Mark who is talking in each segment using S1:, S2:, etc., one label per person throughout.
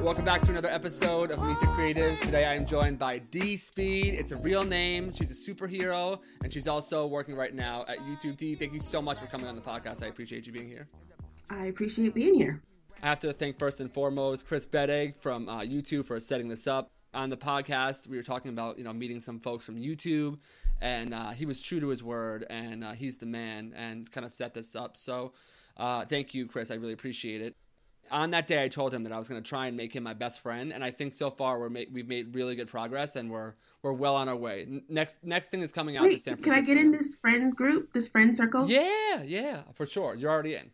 S1: Welcome back to another episode of Meet the Creatives. Today I am joined by D Speed. It's a real name. She's a superhero, and she's also working right now at YouTube. D, thank you so much for coming on the podcast. I appreciate you being here.
S2: I appreciate being here.
S1: I have to thank first and foremost Chris Bettig from uh, YouTube for setting this up. On the podcast, we were talking about you know meeting some folks from YouTube, and uh, he was true to his word, and uh, he's the man, and kind of set this up. So, uh, thank you, Chris. I really appreciate it on that day, I told him that I was going to try and make him my best friend, and I think so far we're ma- we've made really good progress, and we're we're well on our way. N- next next thing is coming out
S2: Wait,
S1: to San
S2: can I get in this friend group, this friend circle?
S1: Yeah, yeah, for sure. You're already in.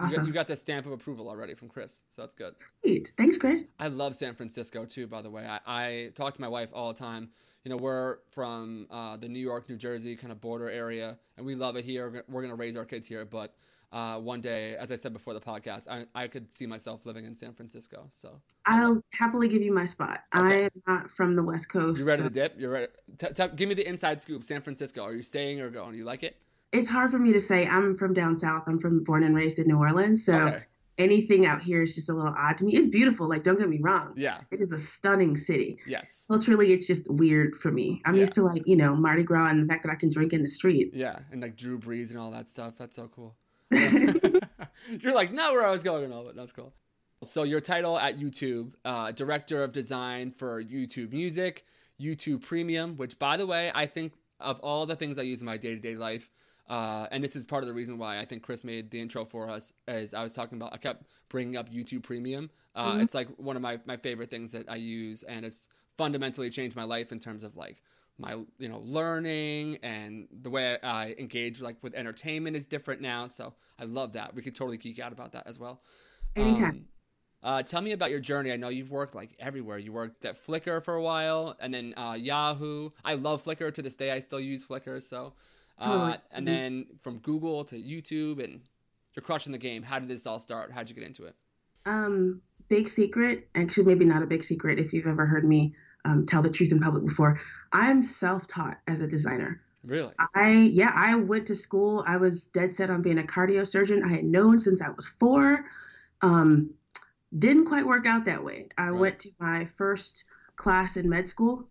S1: You, got,
S2: Awesome.
S1: you got the stamp of approval already from Chris, so that's good.
S2: Sweet. Thanks, Chris.
S1: I love San Francisco too, by the way. I, I talk to my wife all the time. You know, we're from uh, the New York, New Jersey kind of border area, and we love it here. We're going to raise our kids here, but uh, one day, as I said before the podcast, I, I could see myself living in San Francisco. So
S2: I'll happily give you my spot. I am not from the West Coast.
S1: You ready
S2: so
S1: to dip? You're ready? T- t- give me the inside scoop. San Francisco. Are you staying or going? You like it?
S2: It's hard for me to say. I'm from down south. I'm from born and raised in New Orleans. So
S1: Okay.
S2: anything out here is just a little odd to me. It's beautiful. Like, don't get me wrong.
S1: Yeah.
S2: It is a stunning city.
S1: Yes.
S2: Culturally, it's just weird for me. I'm
S1: Yeah.
S2: used to like, you know, Mardi Gras and the fact that I can drink in the street.
S1: Yeah. And like Drew Brees and all that stuff. That's so cool. You're like, not where I was going and all, but that's cool. So your title at YouTube, uh, director of design for YouTube Music, YouTube Premium, which by the way, I think of all the things I use in my day to day life, uh, and this is part of the reason why I think Chris made the intro for us. As I was talking about, I kept bringing up YouTube Premium. Uh,
S2: Mhm.
S1: It's like one of my my favorite things that I use, and it's fundamentally changed my life in terms of like my you know learning and the way I engage like with entertainment is different now. So I love that. We could totally geek out about that as well.
S2: Anytime.
S1: Um, uh, tell me about your journey. I know you've worked like everywhere. You worked at Flickr for a while, and then uh, Yahoo. I love Flickr to this day. I still use Flickr. So, uh, and
S2: Mhm.
S1: then from Google to YouTube, and you're crushing the game. How did this all start? How'd you get into it?
S2: Um, big secret, actually, maybe not a big secret if you've ever heard me um, tell the truth in public before. I'm self taught as a designer.
S1: Really?
S2: I, yeah, I went to school. I was dead set on being a cardio surgeon. I had known since I was four. Um, didn't quite work out that way. I
S1: Right.
S2: went to my first class in med school.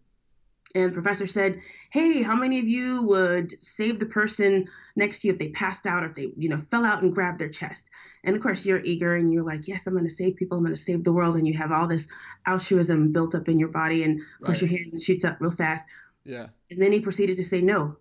S2: And the professor said, "Hey, how many of you would save the person next to you if they passed out or if they, you know, fell out and grabbed their chest?" And of course, you're eager and you're like, "Yes, I'm going to save people. I'm going to save the world." And you have all this altruism built up in your body, and of course,
S1: Right.
S2: your hand shoots up real fast.
S1: Yeah.
S2: And then he proceeded to say no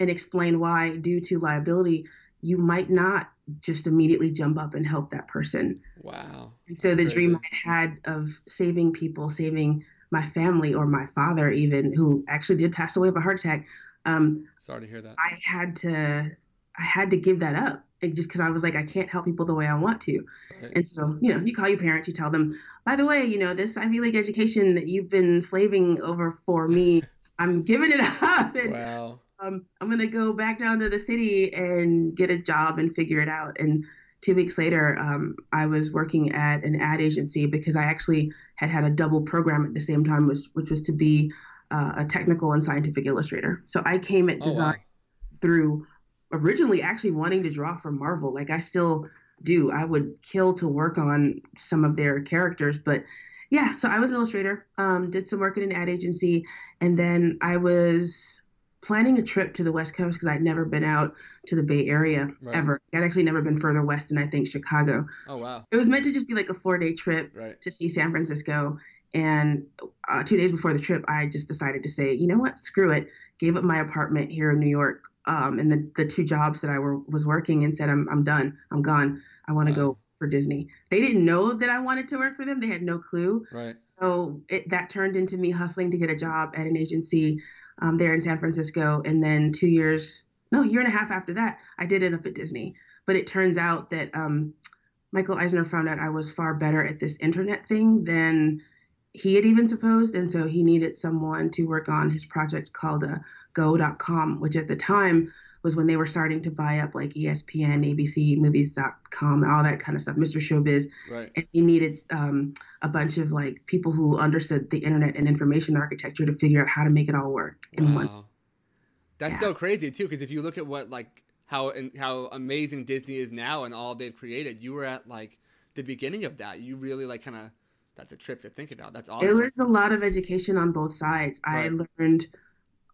S2: and explain why, due to liability, you might not just immediately jump up and help that person.
S1: Wow.
S2: And so the
S1: Crazy.
S2: dream I had of saving people, saving my family or my father, even who actually did pass away of a heart attack, um,
S1: Sorry to hear that.
S2: I had to, I had to give that up. And just because I was like, I can't help people the way I want to.
S1: Right.
S2: And so, you know, you call your parents, you tell them, by the way, you know, this Ivy League education that you've been slaving over for me, I'm giving it up. And
S1: Wow.
S2: um, I'm gonna go back down to the city and get a job and figure it out. And two weeks later, um, I was working at an ad agency because I actually had had a double program at the same time, which which was to be uh, a technical and scientific illustrator. So I came at
S1: Oh,
S2: design
S1: wow.
S2: through originally actually wanting to draw for Marvel. Like I still do. I would kill to work on some of their characters, but yeah. So I was an illustrator. Um, did some work at an ad agency, and then I was planning a trip to the West Coast because I'd never been out to the Bay Area
S1: Right.
S2: ever. I'd actually never been further west than I think Chicago.
S1: Oh wow.
S2: It was meant to just be like a four day trip
S1: Right.
S2: to see San Francisco. And uh, two days before the trip, I just decided to say, you know what, screw it. Gave up my apartment here in New York um, and the, the two jobs that I were was working and said, I'm, I'm done. I'm gone. I want to
S1: Wow.
S2: go for Disney. They didn't know that I wanted to work for them. They had no clue.
S1: Right.
S2: So it, that turned into me hustling to get a job at an agency um, there in San Francisco. And then two years, no, year and a half after that, I did end up at Disney. But it turns out that um, Michael Eisner found out I was far better at this internet thing than he had even supposed. And so he needed someone to work on his project called uh, Go.com, which at the time was when they were starting to buy up like ESPN, ABC, Movies.com, all that kind of stuff, Mr. Showbiz
S1: Right.
S2: and he needed um, a bunch of like people who understood the internet and information architecture to figure out how to make it all work in one.
S1: Wow. That's
S2: Yeah.
S1: so crazy too, because if you look at what like how and how amazing Disney is now and all they've created, you were at like the beginning of that. You really like kind of that's a trip to think about. That's awesome.
S2: It was a lot of education on both sides. Right. I learned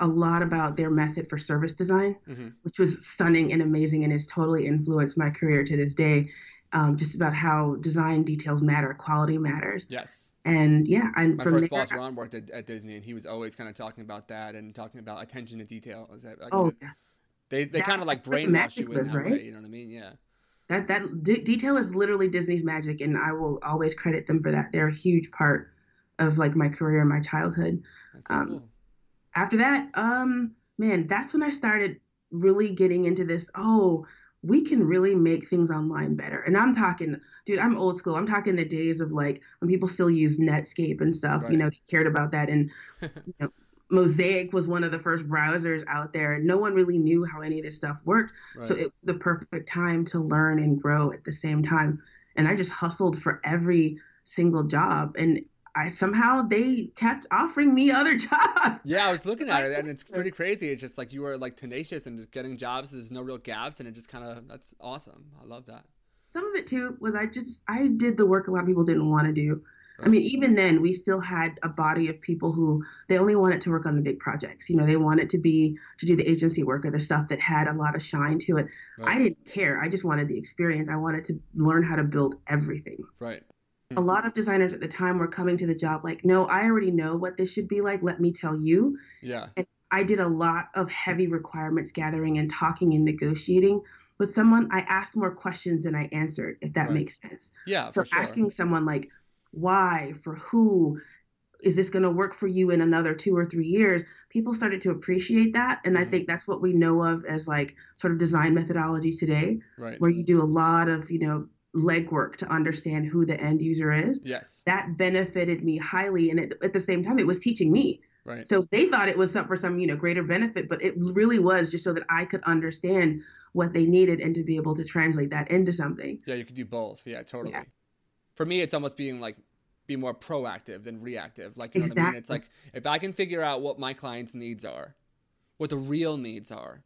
S2: a lot about their method for service design, mm-hmm. which was stunning and amazing and has totally influenced my career to this day. Um, just about how design details matter, quality matters.
S1: Yes.
S2: And yeah, and
S1: my first there, boss Ron worked at, at, Disney, and he was always kind of talking about that and talking about attention to detail. Like,
S2: oh, yeah.
S1: They they kind of like brainwash you in that right? way. You know what I mean? Yeah.
S2: That that d- detail is literally Disney's magic, and I will always credit them for that. They're a huge part of like my career and my childhood.
S1: Um, cool
S2: after that, um, man, that's when I started really getting into this. Oh, we can really make things online better. And I'm talking, dude, I'm old school. I'm talking the days of like when people still use Netscape and stuff. Right. You know, they cared about that. And you know, Mosaic was one of the first browsers out there. No one really knew how any of this stuff worked. Right. So it was the perfect time to learn and grow at the same time. And I just hustled for every single job. And I somehow they kept offering me other jobs.
S1: Yeah, I was looking at it and it's pretty crazy. It's just like you were like tenacious and just getting jobs. There's no real gaps and it just kind of that's awesome. I love that.
S2: Some of it too was I just I did the work a lot of people didn't want to do. I mean, even then, we still had a body of people who they only wanted to work on the big projects. You know, they wanted to be to do the agency work or the stuff that had a lot of shine to it. Right. I didn't care. I just wanted the experience. I wanted to learn how to build everything.
S1: Right
S2: a lot of designers at the time were coming to the job like, no, I already know what this should be like. Let me tell you.
S1: Yeah.
S2: And I did a lot of heavy requirements gathering and talking and negotiating with someone. I asked more questions than I answered, if that right. makes sense.
S1: Yeah.
S2: So
S1: sure.
S2: asking someone like, why, for who, is this going to work for you in another two or three years? People started to appreciate that. And mm-hmm. I think that's what we know of as like sort of design methodology today,
S1: right.
S2: where you do a lot of, you know, legwork to understand who the end user is.
S1: Yes.
S2: That benefited me highly. And at, at the same time, it was teaching me.
S1: Right.
S2: So they thought it was for some, you know, greater benefit, but it really was just so that I could understand what they needed and to be able to translate that into something.
S1: Yeah, you could do both. Yeah, totally. Yeah. For me, it's almost being like, be more proactive than reactive. Like, you know exactly. what I mean? It's like, if I can figure out what my client's needs are, what the real needs are,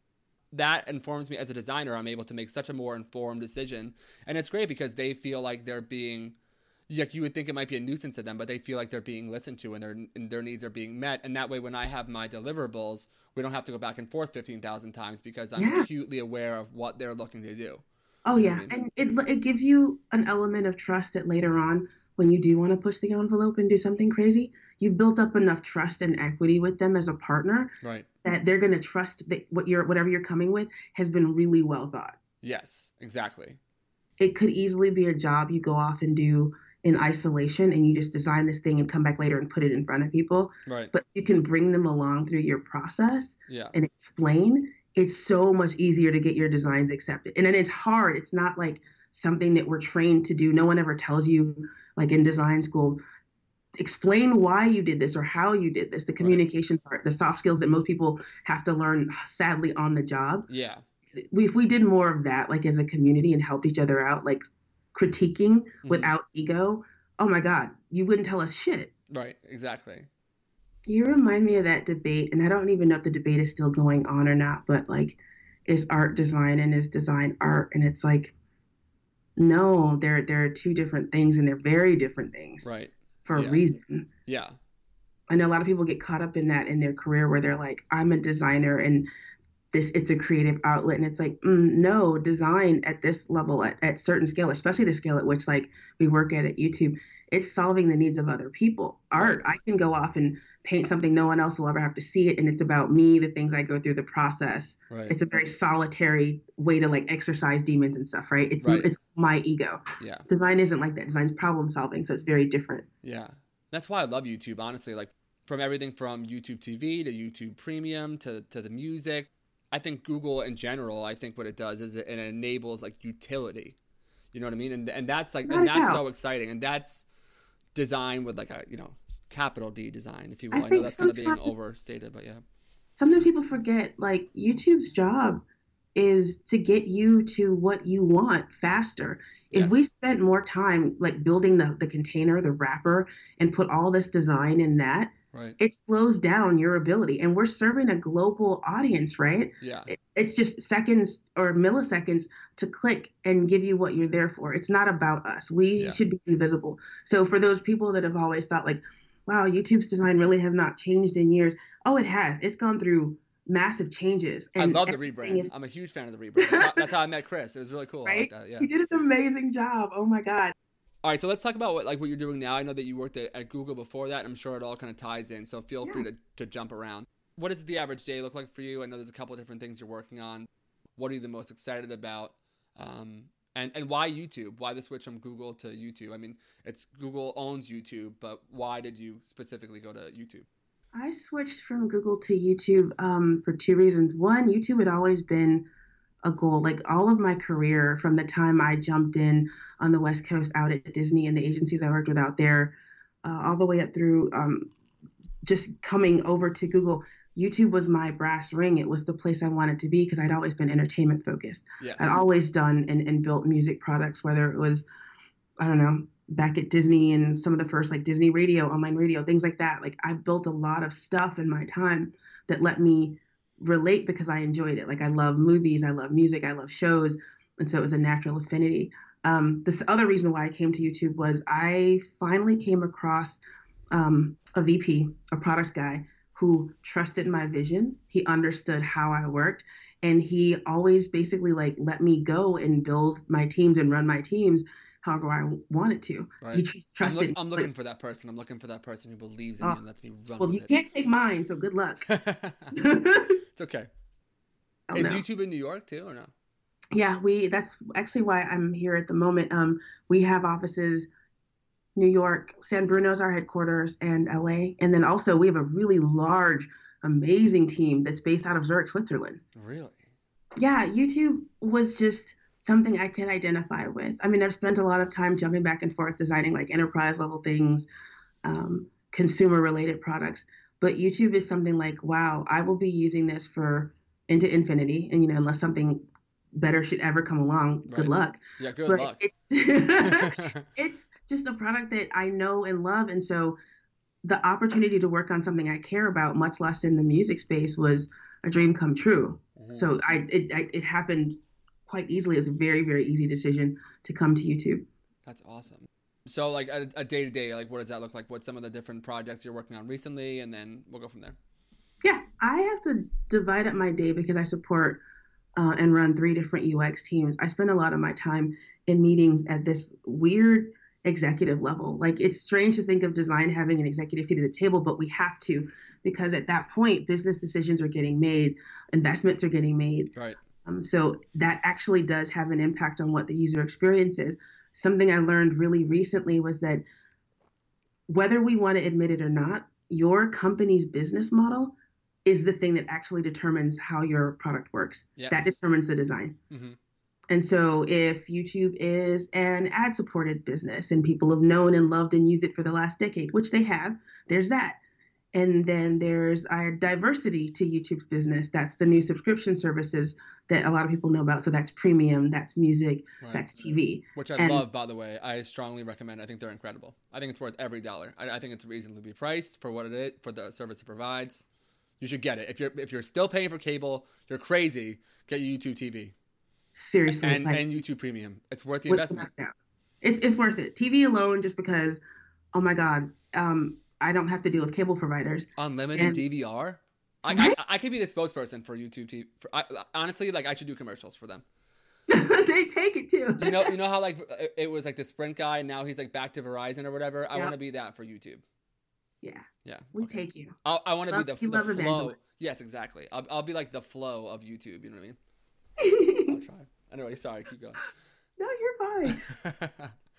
S1: that informs me as a designer. I'm able to make such a more informed decision, and it's great because they feel like they're being like you would think it might be a nuisance to them, but they feel like they're being listened to and their and their needs are being met. And that way, when I have my deliverables, we don't have to go back and forth fifteen thousand times because I'm yeah. acutely aware of what they're looking to do.
S2: Oh yeah, and it it gives you an element of trust that later on, when you do want to push the envelope and do something crazy, you've built up enough trust and equity with them as a partner,
S1: right?
S2: That they're going to trust that what you're whatever you're coming with has been really well thought.
S1: Yes, exactly.
S2: It could easily be a job you go off and do in isolation and you just design this thing and come back later and put it in front of people.
S1: Right.
S2: But you can bring them along through your process
S1: yeah.
S2: and explain it's so much easier to get your designs accepted. And then it's hard. It's not like something that we're trained to do. No one ever tells you, like in design school, explain why you did this or how you did this, the communication right. part, the soft skills that most people have to learn, sadly, on the job.
S1: Yeah.
S2: If we did more of that, like as a community and helped each other out, like critiquing mm-hmm. without ego, oh my God, you wouldn't tell us shit.
S1: Right, exactly.
S2: You remind me of that debate, and I don't even know if the debate is still going on or not, but like, is art design and is design art? And it's like, no, there there are two different things, and they're very different things.
S1: Right.
S2: For yeah. a reason.
S1: Yeah.
S2: I know a lot of people get caught up in that in their career where they're like, I'm a designer and this it's a creative outlet and it's like mm, no design at this level at, at certain scale especially the scale at which like we work at at youtube it's solving the needs of other people. Art, I can go off and paint something no one else will ever have to see it, and it's about me, the things I go through, the process.
S1: Right.
S2: It's a very solitary way to like exercise demons and stuff, right? It's
S1: right.
S2: it's my ego.
S1: Yeah.
S2: Design isn't like that. Design's problem solving, so it's very different.
S1: Yeah, that's why I love YouTube. Honestly, like from everything from YouTube TV to YouTube Premium to to the music. I think Google in general, I think what it does is it, it enables like utility. You know what I mean? And and that's like and that's so exciting. And that's design with like a you know capital D design, if you will. I, I know that's kind of being overstated, but yeah.
S2: Sometimes people forget like YouTube's job is to get you to what you want faster. If yes. we spent more time like building the, the container, the wrapper, and put all this design in that,
S1: right.
S2: it slows down your ability. And we're serving a global audience, right?
S1: Yeah.
S2: It's just seconds or milliseconds to click and give you what you're there for. It's not about us. We yeah. should be invisible. So for those people that have always thought like, wow, YouTube's design really has not changed in years. Oh, it has. It's gone through massive changes.
S1: And I love the rebrand. Is... I'm a huge fan of the rebrand. That's how, that's how, I met Chris. It was really cool.
S2: Right?
S1: Like yeah.
S2: You did an amazing job. Oh my god.
S1: All right, so let's talk about what like what you're doing now. I know that you worked at, at Google before that. I'm sure it all kind of ties in. So feel yeah. free to, to jump around. What does the average day look like for you? I know there's a couple of different things you're working on. What are you the most excited about? Um, and and why YouTube? Why the switch from Google to YouTube? I mean, it's Google owns YouTube, but why did you specifically go to YouTube?
S2: I switched from Google to YouTube um, for two reasons. One, YouTube had always been a goal. Like all of my career, from the time I jumped in on the West Coast out at Disney and the agencies I worked with out there, uh, all the way up through um, just coming over to Google, YouTube was my brass ring. It was the place I wanted to be because I'd always been entertainment focused. Yes. I'd always done and, and built music products, whether it was, I don't know, back at Disney and some of the first like Disney radio, online radio, things like that. Like I built a lot of stuff in my time that let me relate because I enjoyed it. Like I love movies, I love music, I love shows. And so it was a natural affinity. Um, this other reason why I came to YouTube was I finally came across um, a VP, a product guy who trusted my vision. He understood how I worked and he always basically like let me go and build my teams and run my teams however I wanted to. Right. He just trusted.
S1: I'm, look, I'm looking for that person. I'm looking for that person who believes in me and lets me run.
S2: Well, you
S1: it.
S2: can't take mine, so good luck.
S1: it's okay. Oh, Is no. YouTube in New York too, or no?
S2: Yeah, we. That's actually why I'm here at the moment. Um, we have offices New York, San Bruno's our headquarters, and LA. And then also we have a really large, amazing team that's based out of Zurich, Switzerland.
S1: Really?
S2: Yeah, YouTube was just something I could identify with. I mean, I've spent a lot of time jumping back and forth designing like enterprise level things, um, consumer related products. But YouTube is something like, wow, I will be using this for into infinity. And, you know, unless something better should ever come along, right. good luck.
S1: Yeah, good but luck.
S2: It's, it's, just a product that I know and love. And so the opportunity to work on something I care about, much less in the music space, was a dream come true. Mm-hmm. So I it, I it happened quite easily. It was a very very easy decision to come to YouTube.
S1: That's awesome. So like a day to day, like what does that look like? What's some of the different projects you're working on recently, and then we'll go from there.
S2: Yeah, I have to divide up my day because I support uh, and run three different UX teams. I spend a lot of my time in meetings at this weird executive level. Like it's strange to think of design having an executive seat at the table, but we have to because at that point, business decisions are getting made, investments are getting made.
S1: Right.
S2: Um, so that actually does have an impact on what the user experience is. Something I learned really recently was that whether we want to admit it or not, your company's business model is the thing that actually determines how your product works. Yes. That determines the design. Mm-hmm. And so, if YouTube is an ad supported business and people have known and loved and used it for the last decade, which they have, there's that. And then there's our diversity to YouTube's business. That's the new subscription services that a lot of people know about. So that's premium, that's music, right. that's TV.
S1: Which I and, love, by the way. I strongly recommend. I think they're incredible. I think it's worth every dollar. I, I think it's reasonably priced for what it is, for the service it provides. You should get it. If you're if you're still paying for cable, you're crazy. Get YouTube TV.
S2: Seriously,
S1: and, like, and YouTube Premium. It's worth the investment.
S2: It's it's worth it. TV alone, just because. Oh my God, um, I don't have to deal with cable providers.
S1: Unlimited and, DVR. I, I, I could be the spokesperson for YouTube TV. For, I, honestly, like I should do commercials for them.
S2: they take it too.
S1: you know, you know how like it was like the Sprint guy, and now he's like back to Verizon or whatever. I want to be that for YouTube.
S2: Yeah.
S1: Yeah.
S2: We okay. take you.
S1: i i want to be the, the flow. Yes, exactly. I'll, I'll be like the flow of YouTube. You know what I mean? Try. Anyway, sorry. Keep going.
S2: No, you're fine.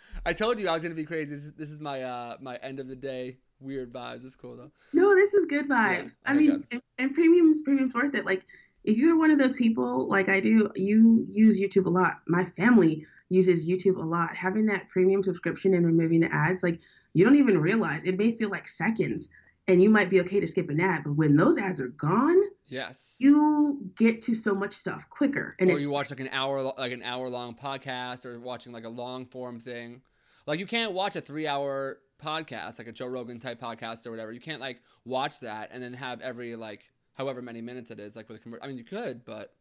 S1: I told you I was gonna be crazy. This is, this is my uh my end of the day weird vibes. It's cool though.
S2: No, this is good vibes. Yeah, I mean, and, and premium's premium's worth it. Like, if you're one of those people like I do, you use YouTube a lot. My family uses YouTube a lot. Having that premium subscription and removing the ads, like you don't even realize. It may feel like seconds, and you might be okay to skip an ad, but when those ads are gone,
S1: yes,
S2: you get to so much stuff quicker.
S1: And or you watch like an hour, like an hour long podcast, or watching like a long form thing. Like you can't watch a three hour podcast, like a Joe Rogan type podcast or whatever. You can't like watch that and then have every like however many minutes it is like with a commercial. I mean, you could, but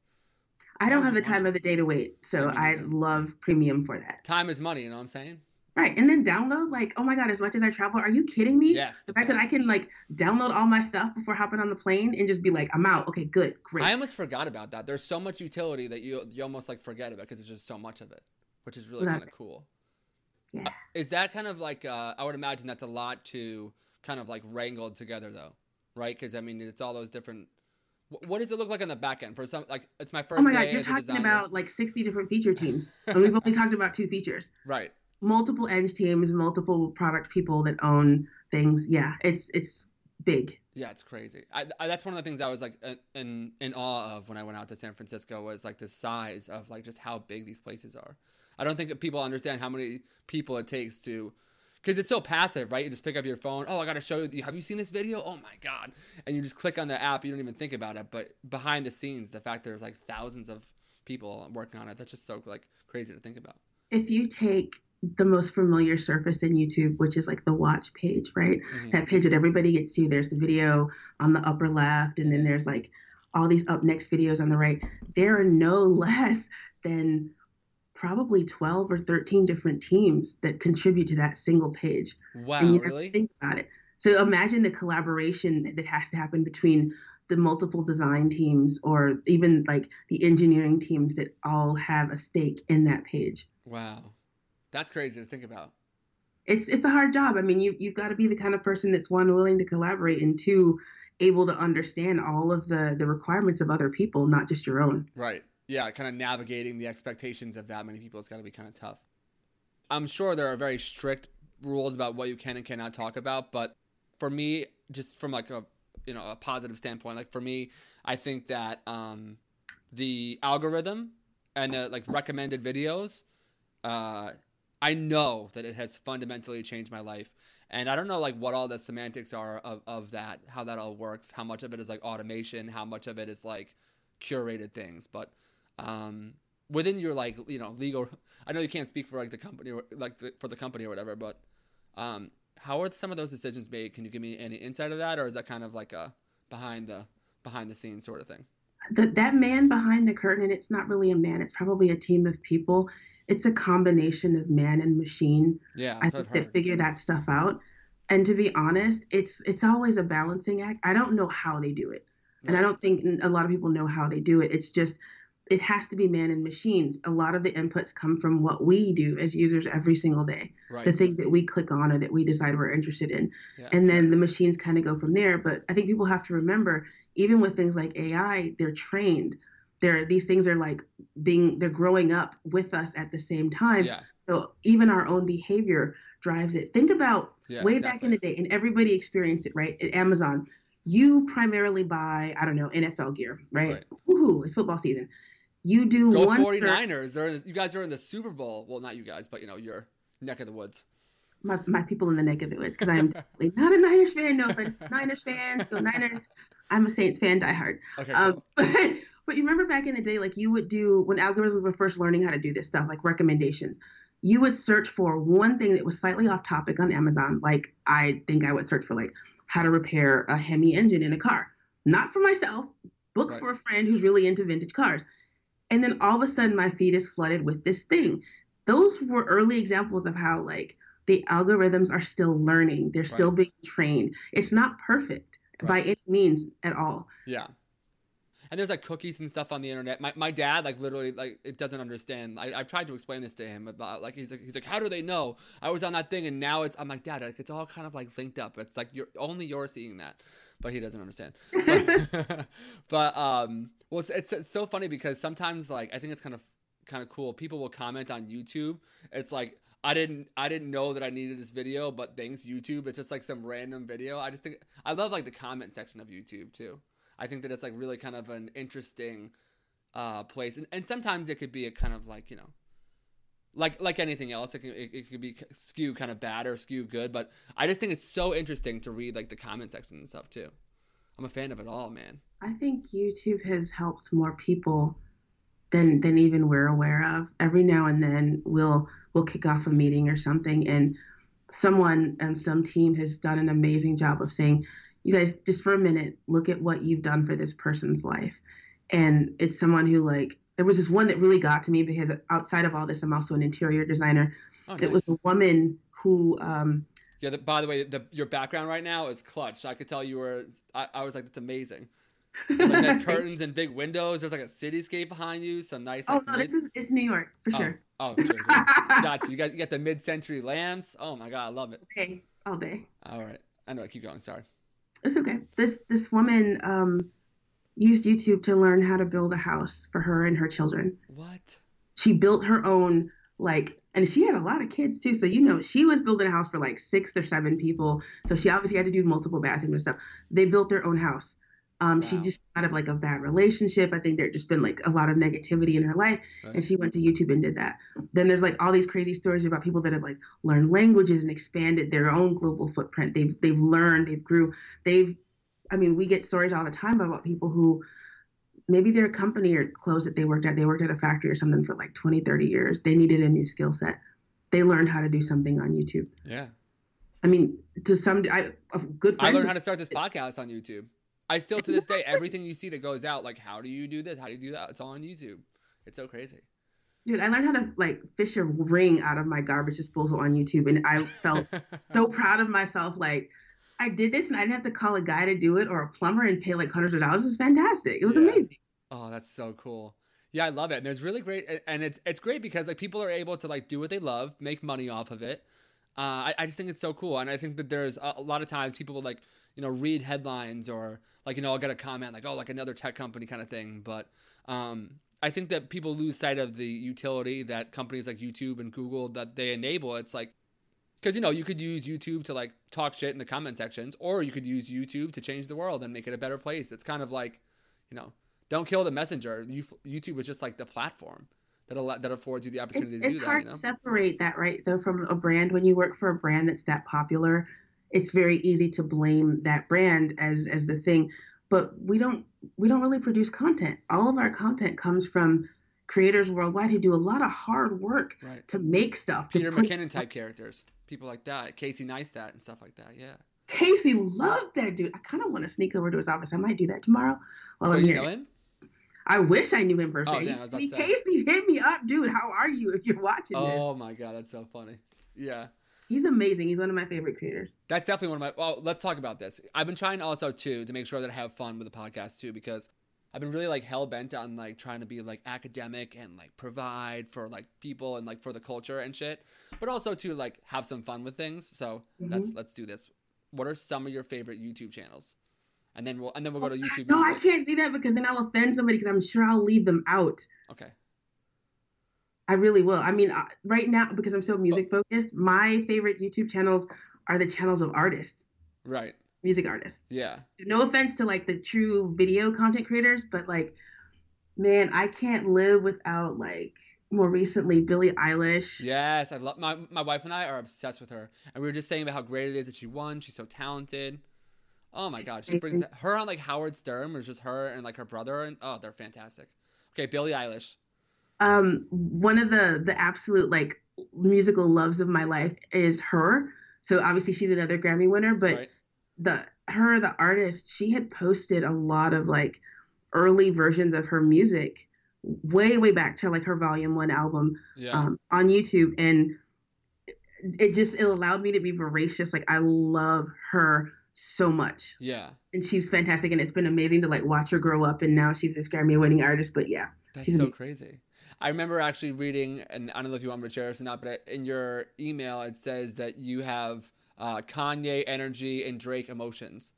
S2: I don't have the time of the day to wait, so I love premium for that.
S1: Time is money, you know what I'm saying?
S2: Right, and then download like, oh my god, as much as I travel, are you kidding me?
S1: Yes.
S2: The, fact that I can like download all my stuff before hopping on the plane and just be like, I'm out. Okay, good, great.
S1: I almost forgot about that. There's so much utility that you you almost like forget about because there's just so much of it, which is really kind of cool.
S2: Yeah. Uh,
S1: is that kind of like uh, I would imagine that's a lot to kind of like wrangled together though, right? Because I mean, it's all those different what does it look like on the back end for some? Like it's my first.
S2: Oh my god, you're talking about like 60 different feature teams, and we've only talked about two features.
S1: Right
S2: multiple edge teams, multiple product people that own things. Yeah, it's it's big.
S1: Yeah, it's crazy. I, I, that's one of the things I was like in in awe of when I went out to San Francisco was like the size of like just how big these places are. I don't think people understand how many people it takes to because it's so passive, right? You just pick up your phone. Oh, I got to show you. Have you seen this video? Oh my god! And you just click on the app. You don't even think about it. But behind the scenes, the fact there's like thousands of people working on it, that's just so like crazy to think about.
S2: If you take the most familiar surface in YouTube, which is like the watch page, right? Mm-hmm. That page that everybody gets to. There's the video on the upper left, and then there's like all these up next videos on the right. There are no less than probably 12 or 13 different teams that contribute to that single page.
S1: Wow, and you really?
S2: think about it. So imagine the collaboration that has to happen between the multiple design teams or even like the engineering teams that all have a stake in that page.
S1: Wow. That's crazy to think about.
S2: It's it's a hard job. I mean, you you've got to be the kind of person that's one willing to collaborate and two able to understand all of the the requirements of other people, not just your own.
S1: Right. Yeah, kind of navigating the expectations of that many people it's got to be kind of tough. I'm sure there are very strict rules about what you can and cannot talk about, but for me, just from like a you know a positive standpoint, like for me, I think that um, the algorithm and the like recommended videos uh, I know that it has fundamentally changed my life. And I don't know like what all the semantics are of, of that, how that all works, how much of it is like automation, how much of it is like curated things. But um, within your like you know legal, I know you can't speak for like the company or like the, for the company or whatever, but um, how are some of those decisions made? Can you give me any insight of that, or is that kind of like a behind the behind the scenes sort of thing?
S2: The, that man behind the curtain, and it's not really a man; it's probably a team of people it's a combination of man and machine.
S1: Yeah,
S2: I think they figure that stuff out. And to be honest, it's it's always a balancing act. I don't know how they do it, and I don't think a lot of people know how they do it. It's just it has to be man and machines. A lot of the inputs come from what we do as users every single day,
S1: right.
S2: the things that we click on or that we decide we're interested in. Yeah. And then the machines kind of go from there. But I think people have to remember, even with things like AI, they're trained they're these things are like being they're growing up with us at the same time
S1: yeah.
S2: so even our own behavior drives it think about
S1: yeah,
S2: way
S1: exactly.
S2: back in the day and everybody experienced it right at amazon you primarily buy i don't know nfl gear right, right. Woohoo, it's football season you do
S1: Go
S2: one
S1: 49ers they're you guys are in the super bowl well not you guys but you know your neck of the woods
S2: my, my people in the neck of the woods because I'm definitely not a Niners fan. No offense, Niners fans, go Niners. I'm a Saints fan, diehard.
S1: Okay,
S2: um, cool. but but you remember back in the day, like you would do when algorithms were first learning how to do this stuff, like recommendations. You would search for one thing that was slightly off topic on Amazon. Like I think I would search for like how to repair a Hemi engine in a car. Not for myself, book right. for a friend who's really into vintage cars. And then all of a sudden my feed is flooded with this thing. Those were early examples of how like the algorithms are still learning. They're still being trained. It's not perfect right. by any means at all.
S1: Yeah and there's like cookies and stuff on the internet. My, my dad like literally like it doesn't understand. I, I've tried to explain this to him about like he's like he's like how do they know I was on that thing and now it's I'm like dad like it's all kind of like linked up. It's like you're only you're seeing that, but he doesn't understand. But, but um well it's, it's, it's so funny because sometimes like I think it's kind of kind of cool. People will comment on YouTube. It's like I didn't I didn't know that I needed this video, but thanks YouTube. It's just like some random video. I just think I love like the comment section of YouTube too. I think that it's like really kind of an interesting uh, place, and, and sometimes it could be a kind of like you know, like like anything else, it can it, it could be skew kind of bad or skew good. But I just think it's so interesting to read like the comment section and stuff too. I'm a fan of it all, man.
S2: I think YouTube has helped more people than than even we're aware of. Every now and then we'll we'll kick off a meeting or something and someone and some team has done an amazing job of saying, you guys just for a minute look at what you've done for this person's life and it's someone who like there was this one that really got to me because outside of all this, I'm also an interior designer. Oh, nice. It was a woman who. Um,
S1: yeah. The, by the way, the, your background right now is clutch. I could tell you were. I, I was like, that's amazing. like nice curtains and big windows. There's like a cityscape behind you. Some nice.
S2: Like, oh no, mid- this is it's New York for
S1: oh,
S2: sure.
S1: Oh, sure, sure. gotcha. You got you got the mid-century lamps. Oh my god, I love it.
S2: Okay, all day.
S1: All right, I know. I keep going. Sorry.
S2: It's okay. This this woman um, used YouTube to learn how to build a house for her and her children.
S1: What?
S2: She built her own like and she had a lot of kids too so you know she was building a house for like six or seven people so she obviously had to do multiple bathrooms and stuff they built their own house um, wow. she just out of like a bad relationship i think there just been like a lot of negativity in her life right. and she went to youtube and did that then there's like all these crazy stories about people that have like learned languages and expanded their own global footprint they've they've learned they've grew they've i mean we get stories all the time about people who maybe their company or clothes that they worked at, they worked at a factory or something for like 20, 30 years. They needed a new skill set. They learned how to do something on YouTube.
S1: Yeah.
S2: I mean, to some, I, a good
S1: I learned how to start this podcast on YouTube. I still, to this day, everything you see that goes out, like, how do you do this? How do you do that? It's all on YouTube. It's so crazy.
S2: Dude, I learned how to like fish a ring out of my garbage disposal on YouTube, and I felt so proud of myself. Like, I did this and I didn't have to call a guy to do it or a plumber and pay like hundreds of dollars. It was fantastic. It was yeah. amazing.
S1: Oh, that's so cool. Yeah, I love it. And there's really great, and it's it's great because like people are able to like do what they love, make money off of it. Uh, I, I just think it's so cool, and I think that there's a, a lot of times people will like you know read headlines or like you know I'll get a comment like oh like another tech company kind of thing, but um, I think that people lose sight of the utility that companies like YouTube and Google that they enable. It's like because you know you could use YouTube to like talk shit in the comment sections, or you could use YouTube to change the world and make it a better place. It's kind of like, you know, don't kill the messenger. YouTube is just like the platform that that affords you the opportunity
S2: it's,
S1: to
S2: do
S1: that.
S2: It's hard
S1: you
S2: to separate that, right? Though from a brand, when you work for a brand that's that popular, it's very easy to blame that brand as as the thing. But we don't we don't really produce content. All of our content comes from creators worldwide who do a lot of hard work right. to make stuff.
S1: Peter McKinnon type characters people like that, Casey Neistat and stuff like that. Yeah.
S2: Casey loved that dude. I kind of want to sneak over to his office. I might do that tomorrow
S1: while oh, I'm here. Know him?
S2: I wish I knew him personally. Oh, yeah, Casey, hit me up, dude. How are you? If you're watching
S1: oh,
S2: this.
S1: Oh my god, that's so funny. Yeah.
S2: He's amazing. He's one of my favorite creators.
S1: That's definitely one of my. Well, let's talk about this. I've been trying also too to make sure that I have fun with the podcast too because I've been really like hell bent on like trying to be like academic and like provide for like people and like for the culture and shit, but also to like have some fun with things. So mm-hmm. let's let's do this. What are some of your favorite YouTube channels? And then we'll and then we'll go to YouTube.
S2: No, music. I can't see that because then I'll offend somebody because I'm sure I'll leave them out.
S1: Okay.
S2: I really will. I mean, uh, right now because I'm so music focused, my favorite YouTube channels are the channels of artists.
S1: Right
S2: music artists.
S1: Yeah.
S2: No offense to like the true video content creators, but like, man, I can't live without like more recently Billie Eilish.
S1: Yes, I love my my wife and I are obsessed with her, and we were just saying about how great it is that she won. She's so talented. Oh my god, she brings that, her on like Howard Stern, was just her and like her brother, and oh, they're fantastic. Okay, Billie Eilish.
S2: Um, one of the the absolute like musical loves of my life is her. So obviously she's another Grammy winner, but right the her the artist she had posted a lot of like early versions of her music way way back to like her volume one album yeah. um, on youtube and it just it allowed me to be voracious like i love her so much
S1: yeah
S2: and she's fantastic and it's been amazing to like watch her grow up and now she's this grammy winning artist but yeah
S1: that's so amazing. crazy I remember actually reading, and I don't know if you want me to share this or not, but in your email it says that you have uh, Kanye energy and Drake emotions.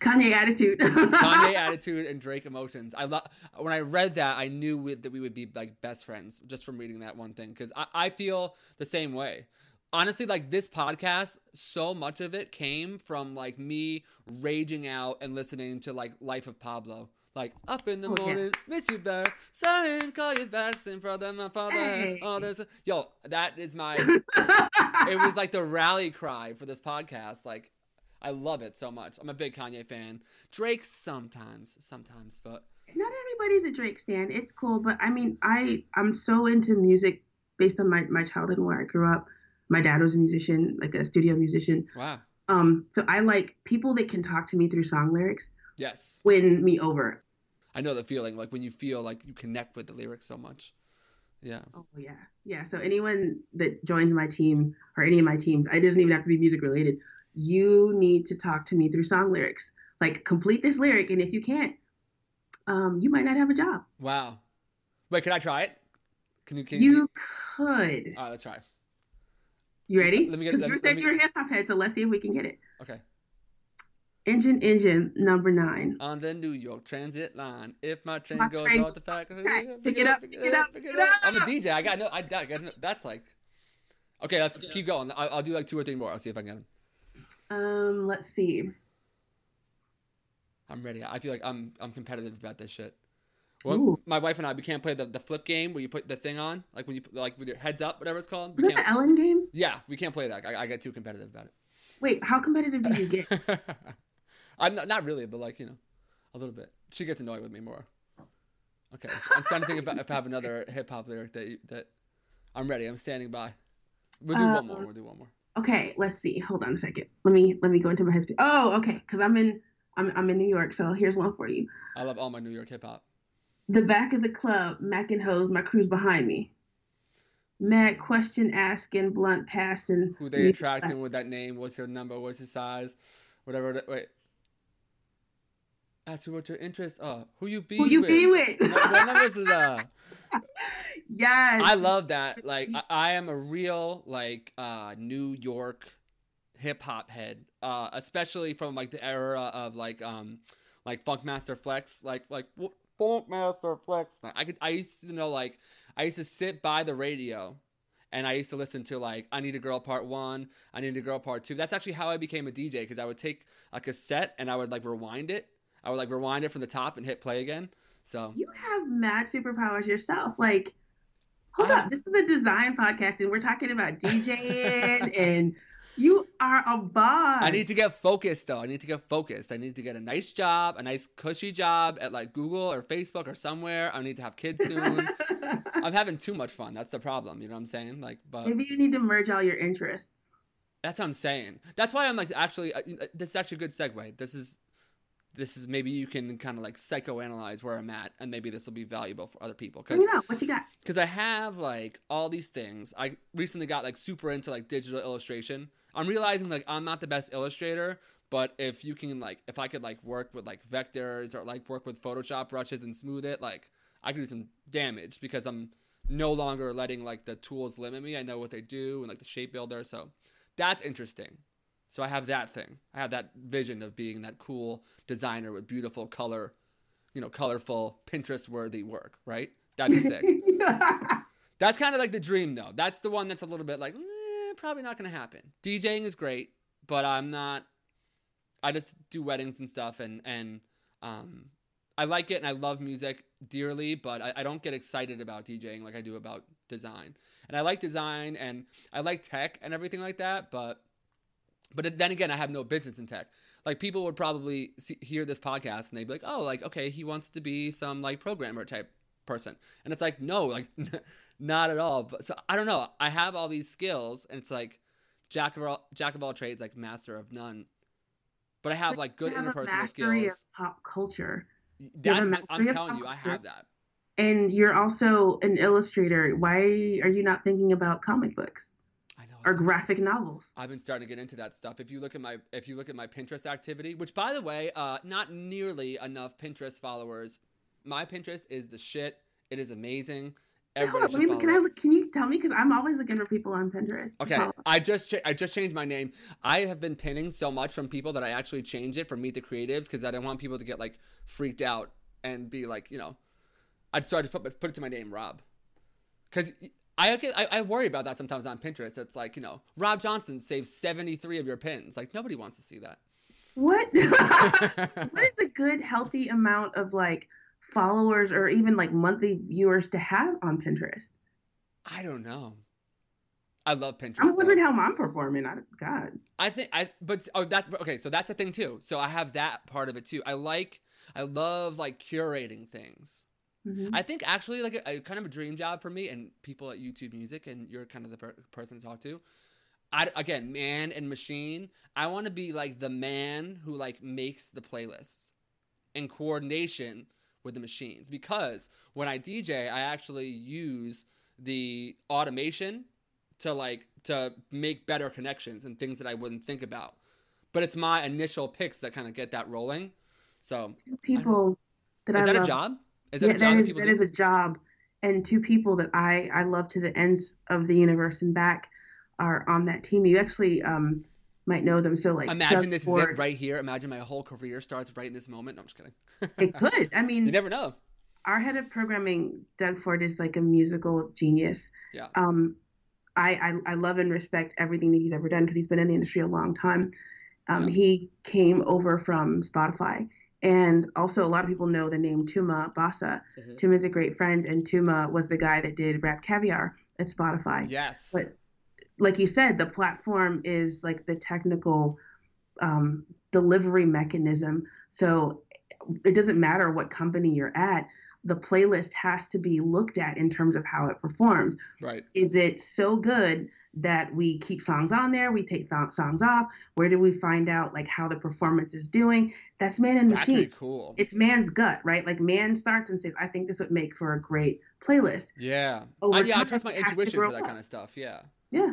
S2: Kanye attitude.
S1: Kanye attitude and Drake emotions. I love when I read that. I knew we, that we would be like best friends just from reading that one thing because I, I feel the same way. Honestly, like this podcast, so much of it came from like me raging out and listening to like Life of Pablo. Like up in the oh, morning, yeah. miss you better. Sorry, call you back, sing brother, my father. Hey. Oh, yo, that is my. it was like the rally cry for this podcast. Like, I love it so much. I'm a big Kanye fan. Drake sometimes, sometimes, but
S2: not everybody's a Drake stan. It's cool, but I mean, I I'm so into music based on my my childhood and where I grew up. My dad was a musician, like a studio musician.
S1: Wow.
S2: Um, so I like people that can talk to me through song lyrics.
S1: Yes.
S2: Win me over.
S1: I know the feeling like when you feel like you connect with the lyrics so much. Yeah.
S2: Oh yeah, yeah. So anyone that joins my team or any of my teams, I doesn't even have to be music related. You need to talk to me through song lyrics. Like complete this lyric, and if you can't, um, you might not have a job.
S1: Wow. Wait, can I try it? Can you? Can
S2: you could.
S1: All right, let's try.
S2: You ready?
S1: Let me get.
S2: Because
S1: let-
S2: you said
S1: me-
S2: you're a hip hop head, so let's see if we can get it.
S1: Okay.
S2: Engine, engine, number nine.
S1: On the New York Transit line, if my train
S2: My
S1: goes
S2: train's
S1: off the track,
S2: track. Pick it up, pick it up, pick it up.
S1: I'm a DJ. I got no. I, I got no, that's like. Okay, let's keep going. I'll, I'll do like two or three more. I'll see if I can get them.
S2: Um, let's see.
S1: I'm ready. I feel like I'm I'm competitive about this shit. Well,
S2: Ooh.
S1: my wife and I we can't play the, the flip game where you put the thing on, like when you like with your heads up, whatever it's called. We
S2: that the. Ellen game?
S1: Yeah, we can't play that. I, I get too competitive about it.
S2: Wait, how competitive do you get?
S1: I'm not, not really, but like you know, a little bit. She gets annoyed with me more. Okay, I'm trying to think about if I have another hip hop lyric that you, that I'm ready. I'm standing by. We'll do one more.
S2: Um,
S1: We'll do one more.
S2: Okay, let's see. Hold on a second. Let me let me go into my headspace. Oh, okay, because I'm in I'm I'm in New York, so here's one for you.
S1: I love all my New York hip hop.
S2: The back of the club, Mac and Hose, my crew's behind me. Mad question asking, blunt passing.
S1: Who they attracting with that name? What's your number? What's your size? Whatever. it- Wait. Ask you what your interests are. Who you be
S2: Who you
S1: with?
S2: be with?
S1: What, what numbers is that?
S2: yes.
S1: I love that. Like I, I am a real like uh New York hip hop head. Uh especially from like the era of like um like Funkmaster Flex, like like w- Funkmaster Flex. I could I used to know like I used to sit by the radio and I used to listen to like I Need a Girl Part 1, I Need a Girl Part 2. That's actually how I became a DJ cuz I would take a cassette and I would like rewind it. I would like rewind it from the top and hit play again. So
S2: You have mad superpowers yourself. Like, hold
S1: I-
S2: up, this is a design podcast, and we're talking about DJing, and you are a boss.
S1: I need to get focused though. I need to get focused. I need to get a nice job, a nice cushy job at like Google or Facebook or somewhere. I need to have kids soon. I'm having too much fun. That's the problem. You know what I'm saying? Like, but
S2: Maybe you need to merge all your interests.
S1: that's what I'm saying. That's why I'm like actually. uh, This is actually a good segue. This is. This is maybe you can kind of like psychoanalyze where I'm at, and maybe this will be valuable for other people. Because
S2: me know what you got.
S1: because I have like all these things. I recently got like super into like digital illustration. I'm realizing like I'm not the best illustrator, but if you can like if I could like work with like vectors or like work with Photoshop brushes and smooth it, like I could do some damage because I'm no longer letting like the tools limit me. I know what they do and like the shape builder, so that's interesting. So I have that thing. I have that vision of being that cool designer with beautiful color, you know, colorful Pinterest worthy work, right? That'd be sick. That's kind of like the dream, though. That's the one that's a little bit like, eh, probably not going to happen. DJing is great, but I'm not. I just do weddings and stuff, and and um, I like it, and I love music dearly, but I, I don't get excited about DJing like I do about design. And I like design, and I like tech and everything like that, but but then again, I have no business in tech. Like people would probably see, hear this podcast and they'd be like, "Oh, like okay, he wants to be some like programmer type person," and it's like, no, like not at all. But so I don't know. I have all these skills, and it's like jack of all jack of all trades, like master of none. But I have like good
S2: have
S1: interpersonal
S2: mastery
S1: skills.
S2: of pop culture,
S1: That, I'm telling you, I have that.
S2: and you're also an illustrator. Why are you not thinking about comic books. Or graphic novels?
S1: I've been starting to get into that stuff. If you look at my if you look at my Pinterest activity, which by the way, uh, not nearly enough Pinterest followers. My Pinterest is the shit. It is amazing.
S2: Hold
S1: Everybody
S2: up,
S1: should
S2: let me
S1: follow
S2: look. Can I look? Can you tell me? Because I'm always looking for people on Pinterest.
S1: Okay,
S2: follow.
S1: I just cha- I just changed my name. I have been pinning so much from people that I actually changed it from Meet the Creatives because I don't want people to get like freaked out and be like, you know, I so I just put put it to my name, Rob, because I, get- I I worry about that sometimes on Pinterest. It's like you know, Rob Johnson saved seventy three of your pins. Like nobody wants to see that.
S2: What? what is a good healthy amount of like followers or even like monthly viewers to have on Pinterest?
S1: I don't know. I love Pinterest.
S2: I'm
S1: though.
S2: wondering how I'm performing. I, God.
S1: I think I but oh that's okay, so that's a thing too. So I have that part of it too. I like I love like curating things.
S2: Mhm.
S1: I think actually like a, a kind of a dream job for me and people at YouTube Music and you're kind of the per- person to talk to. I again, man and machine. I want to be like the man who like makes the playlists in coordination with the machines because when I DJ, I actually use the automation to like to make better connections and things that I wouldn't think about. But it's my initial picks that kind of get that rolling. So
S2: Two people that
S1: is
S2: I
S1: that
S2: love.
S1: a job? Is
S2: yeah,
S1: that a job
S2: that
S1: that
S2: is that
S1: do?
S2: is a job. And two people that I I love to the ends of the universe and back are on that team. You actually um might know them. So like
S1: Imagine
S2: Doug
S1: this is it right here. Imagine my whole career starts right in this moment. No, I'm just kidding.
S2: It could. I mean,
S1: you never know.
S2: our head of programming, Doug Ford, is like a musical genius.
S1: Yeah.
S2: Um, I, I I love and respect everything that he's ever done because he's been in the industry a long time. Um,
S1: Yeah.
S2: He came over from Spotify, and also a lot of people know the name Tuma Basa.
S1: Mhm.
S2: is a great friend, and Tuma was the guy that did Rap Caviar at Spotify.
S1: Yes.
S2: But like you said, the platform is like the technical um, delivery mechanism. So it doesn't matter what company you're at, the playlist has to be looked at in terms of how it performs.
S1: right.
S2: Is it so good that we keep songs on there, we take th- songs off? Where do we find out like how the performance is doing? That's man and machine.
S1: pretty cool.
S2: It's man's gut, right? Like man starts and says, "I think this would make for a great playlist."
S1: yeah.
S2: Over
S1: I, yeah, I trust my
S2: it has to
S1: intuition for that
S2: up.
S1: kind of stuff. Yeah.
S2: Yeah.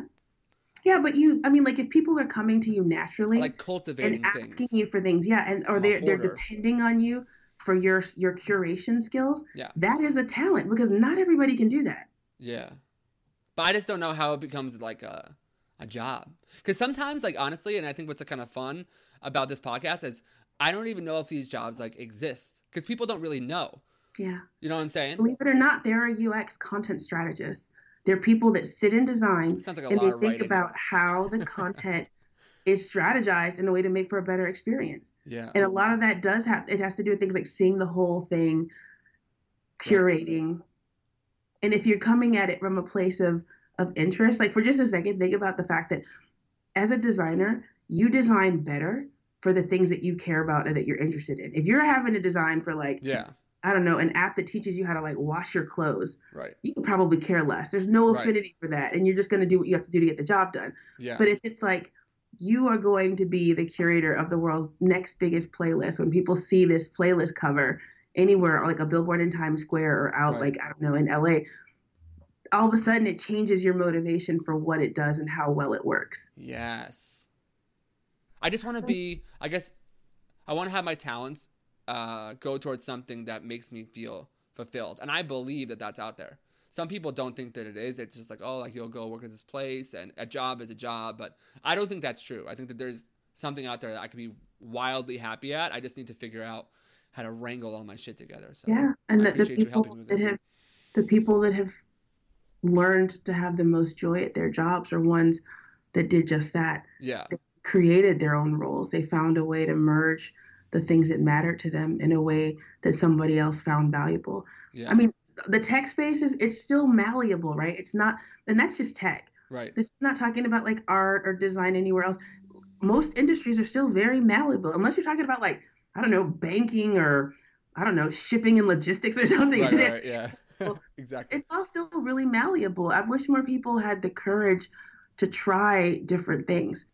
S2: Yeah, but you I mean like if people are coming to you naturally
S1: like cultivating
S2: and asking
S1: things.
S2: you for things, yeah, and or
S1: I'm
S2: they're they're depending on you for your your curation skills.
S1: Yeah.
S2: That is a talent because not everybody can do that.
S1: Yeah. But I just don't know how it becomes like a a job. Because sometimes, like honestly, and I think what's kind of fun about this podcast is I don't even know if these jobs like exist because people don't really know.
S2: Yeah.
S1: You know what I'm saying?
S2: Believe it or not, there are UX content strategists. They're people that sit in design
S1: like
S2: and they think
S1: writing.
S2: about how the content is strategized in a way to make for a better experience.
S1: yeah.
S2: And a lot of that does have it has to do with things like seeing the whole thing, curating. And if you're coming at it from a place of of interest, like for just a second, think about the fact that as a designer, you design better for the things that you care about and that you're interested in. If you're having to design for like,
S1: Yeah.
S2: I don't know, an app that teaches you how to like wash your clothes,
S1: Right.
S2: you could probably care less. There's no
S1: Right.
S2: affinity for that. And you're just gonna do what you have to do to get the job done.
S1: Yeah.
S2: But if it's like you are going to be the curator of the world's next biggest playlist, when people see this playlist cover anywhere, like a billboard in Times Square or out,
S1: Right.
S2: like, I don't know, in LA, all of a sudden it changes your motivation for what it does and how well it works.
S1: Yes. I just want to be, I guess, I want to have my talents uh, go towards something that makes me feel fulfilled. And I believe that that's out there. Some people don't think that it is. It's just like, oh, like you'll go work at this place and a job is a job. But I don't think that's true. I think that there's something out there that I could be wildly happy at. I just need to figure out how to wrangle all my shit together. So
S2: Yeah. And the, the people that have the people that have learned to have the most joy at their jobs are ones that did just that.
S1: yeah, they
S2: created their own roles. They found a way to merge the things that mattered to them in a way that somebody else found valuable.
S1: yeah,
S2: I mean, the tech space is it's still malleable, right? It's not, and that's just tech.
S1: right.
S2: This is not talking about like art or design anywhere else. Most industries are still very malleable, unless you're talking about like I don't know banking or I don't know shipping and logistics or something.
S1: Right,
S2: And
S1: right,
S2: it's-
S1: right, yeah. exactly.
S2: it's all still really malleable. I wish more people had the courage to try different things.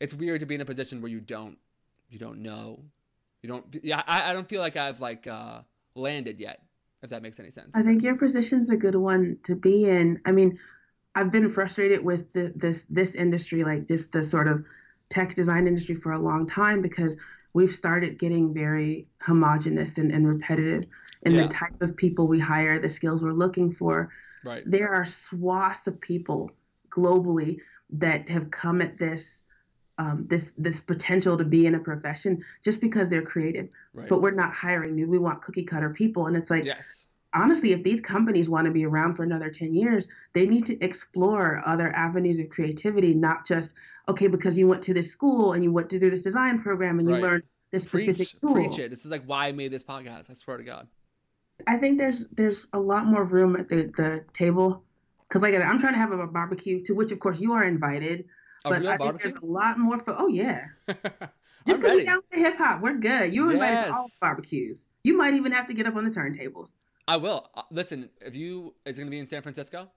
S1: it's weird to be in a position where you don't you don't know you don't yeah i, I don't feel like i've like uh landed yet if that makes any sense
S2: I think your position's a good one to be in. I mean, I've been frustrated with the, this this industry, like this the sort of tech design industry for a long time because we've started getting very homogenous and, and repetitive in
S1: Yeah.
S2: the type of people we hire, the skills we're looking for.
S1: right
S2: There are swaths of people globally that have come at this um, this this potential to be in a profession just because they're creative,
S1: right
S2: but we're not hiring them. We want cookie cutter people, and it's like
S1: yes
S2: honestly, if these companies want to be around for another 10 years, they need to explore other avenues of creativity, not just, okay, because you went to this school and you went to do this design program and you
S1: Right.
S2: learned this specific tool.
S1: preach it this is like why i made this podcast i swear to god
S2: I think there's there's a lot more room at the, the table. Because like I'm trying to have a barbecue to which of course you are invited, but
S1: real
S2: I think there's a lot more for oh yeah. Just because you're down with hip hop, we're good. You're invited to all barbecues. You might even have to get up on the turntables.
S1: i will uh, listen if you is it gonna be in san francisco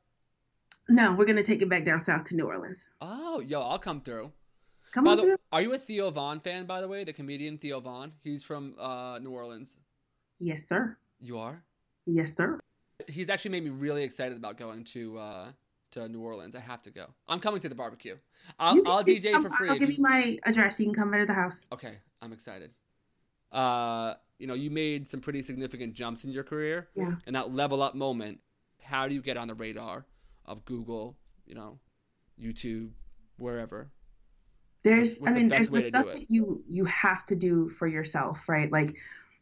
S2: No, we're gonna take it back down south to New Orleans.
S1: oh yo i'll come through
S2: Come
S1: by
S2: on
S1: the,
S2: through.
S1: are you a Theo Von fan by the way the comedian Theo Von he's from uh new orleans
S2: Yes, sir.
S1: You are?
S2: Yes, sir.
S1: He's actually made me really excited about going to uh, to New Orleans. I have to go. I'm coming to the barbecue. I'll, I'll DJ
S2: come,
S1: for free.
S2: I'll give you... my address. You can come into the house.
S1: Okay, I'm excited. Uh, you know, you made some pretty significant jumps in your career.
S2: Yeah.
S1: And that level up moment, how do you get on the radar of Google, you know, YouTube, wherever?
S2: There's, What's I mean, the there's the stuff that you you have to do for yourself, right? Like,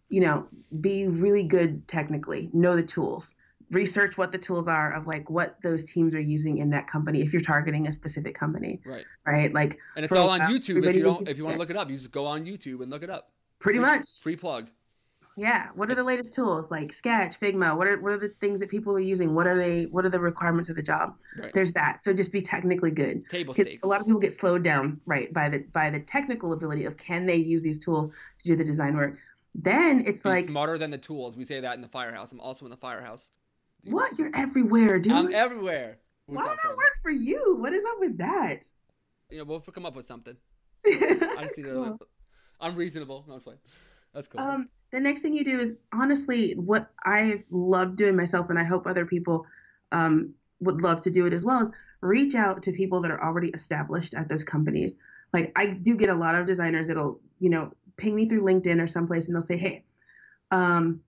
S2: you know, be really good technically, know the tools, research what the tools are of like what those teams are using in that company if you're targeting a specific company.
S1: Right.
S2: Right. Like,
S1: and it's all on YouTube. If you don't, if you want to look it up, you just go on YouTube and look it up.
S2: Pretty
S1: free,
S2: much.
S1: Free plug.
S2: Yeah. What are the latest tools like Sketch, Figma? What are what are the things that people are using? What are they? What are the requirements of the job?
S1: Right.
S2: There's that. So just be technically good.
S1: Table stakes.
S2: A lot of people get slowed down, right, by the by the technical ability of can they use these tools to do the design work. Then it's
S1: be
S2: like
S1: smarter than the tools. We say that in the firehouse. I'm also in the firehouse.
S2: What? You're everywhere, dude.
S1: I'm everywhere.
S2: What's Why not I work for you? What is up with that?
S1: You know, we'll come up with something. I see cool. I'm reasonable. No, I'm fine. That's cool.
S2: Um, the next thing you do is honestly what I love doing myself, and I hope other people um, would love to do it as well, is reach out to people that are already established at those companies. Like I do get a lot of designers that'll, you know, ping me through LinkedIn or someplace, and they'll say, "Hey, um,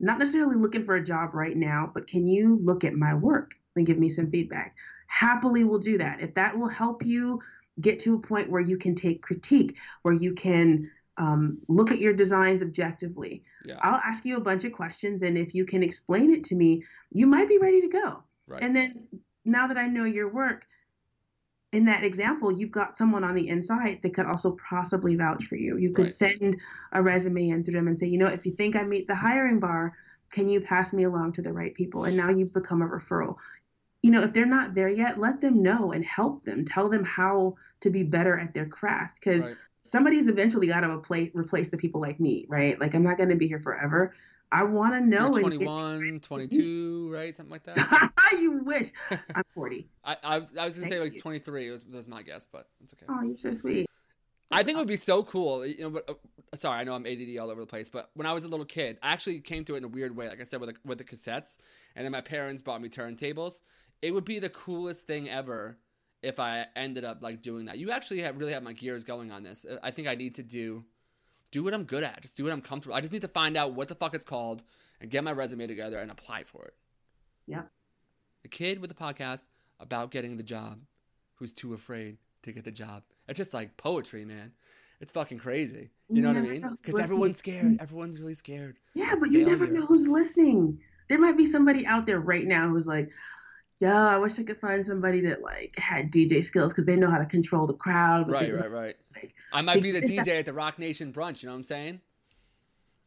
S2: not necessarily looking for a job right now, but can you look at my work and give me some feedback?" Happily, we'll do that if that will help you get to a point where you can take critique, where you can um, look at your designs objectively.
S1: Yeah.
S2: I'll ask you a bunch of questions, and if you can explain it to me, you might be ready to go.
S1: Right.
S2: And then now that I know your work, in that example, you've got someone on the inside that could also possibly vouch for you. You could right. send a resume in through them and say, you know, if you think I meet the hiring bar, can you pass me along to the right people? And now you've become a referral. You know, if they're not there yet, let them know and help them. Tell them how to be better at their craft because right somebody's eventually got to replace replace the people like me, right? Like I'm not going to be here forever. I want to know.
S1: You're 21, 22, right? Something like that.
S2: you wish. I'm 40.
S1: I, I, was, I was going to say like 23 was, was my guess, but it's okay.
S2: Oh, you're so sweet.
S1: I think it would be so cool. You know, but, uh, sorry, I know I'm ADD all over the place, but when I was a little kid, I actually came to it in a weird way. Like I said, with the, with the cassettes, and then my parents bought me turntables. It would be the coolest thing ever if I ended up like doing that. You actually have really have my gears going on this. I think I need to do do what I'm good at. Just do what I'm comfortable. I just need to find out what the fuck it's called and get my resume together and apply for it.
S2: Yeah.
S1: The kid with the podcast about getting the job who's too afraid to get the job. It's just like poetry, man. It's fucking crazy. You know what I mean? Because everyone's scared. Everyone's really scared.
S2: Yeah, but you Failure. never know who's listening. There might be somebody out there right now who's like, yeah, I wish I could find somebody that like had DJ skills because they know how to control the crowd.
S1: Right, right, right. Like, I might be the DJ at the Roc Nation brunch. You know what I'm saying?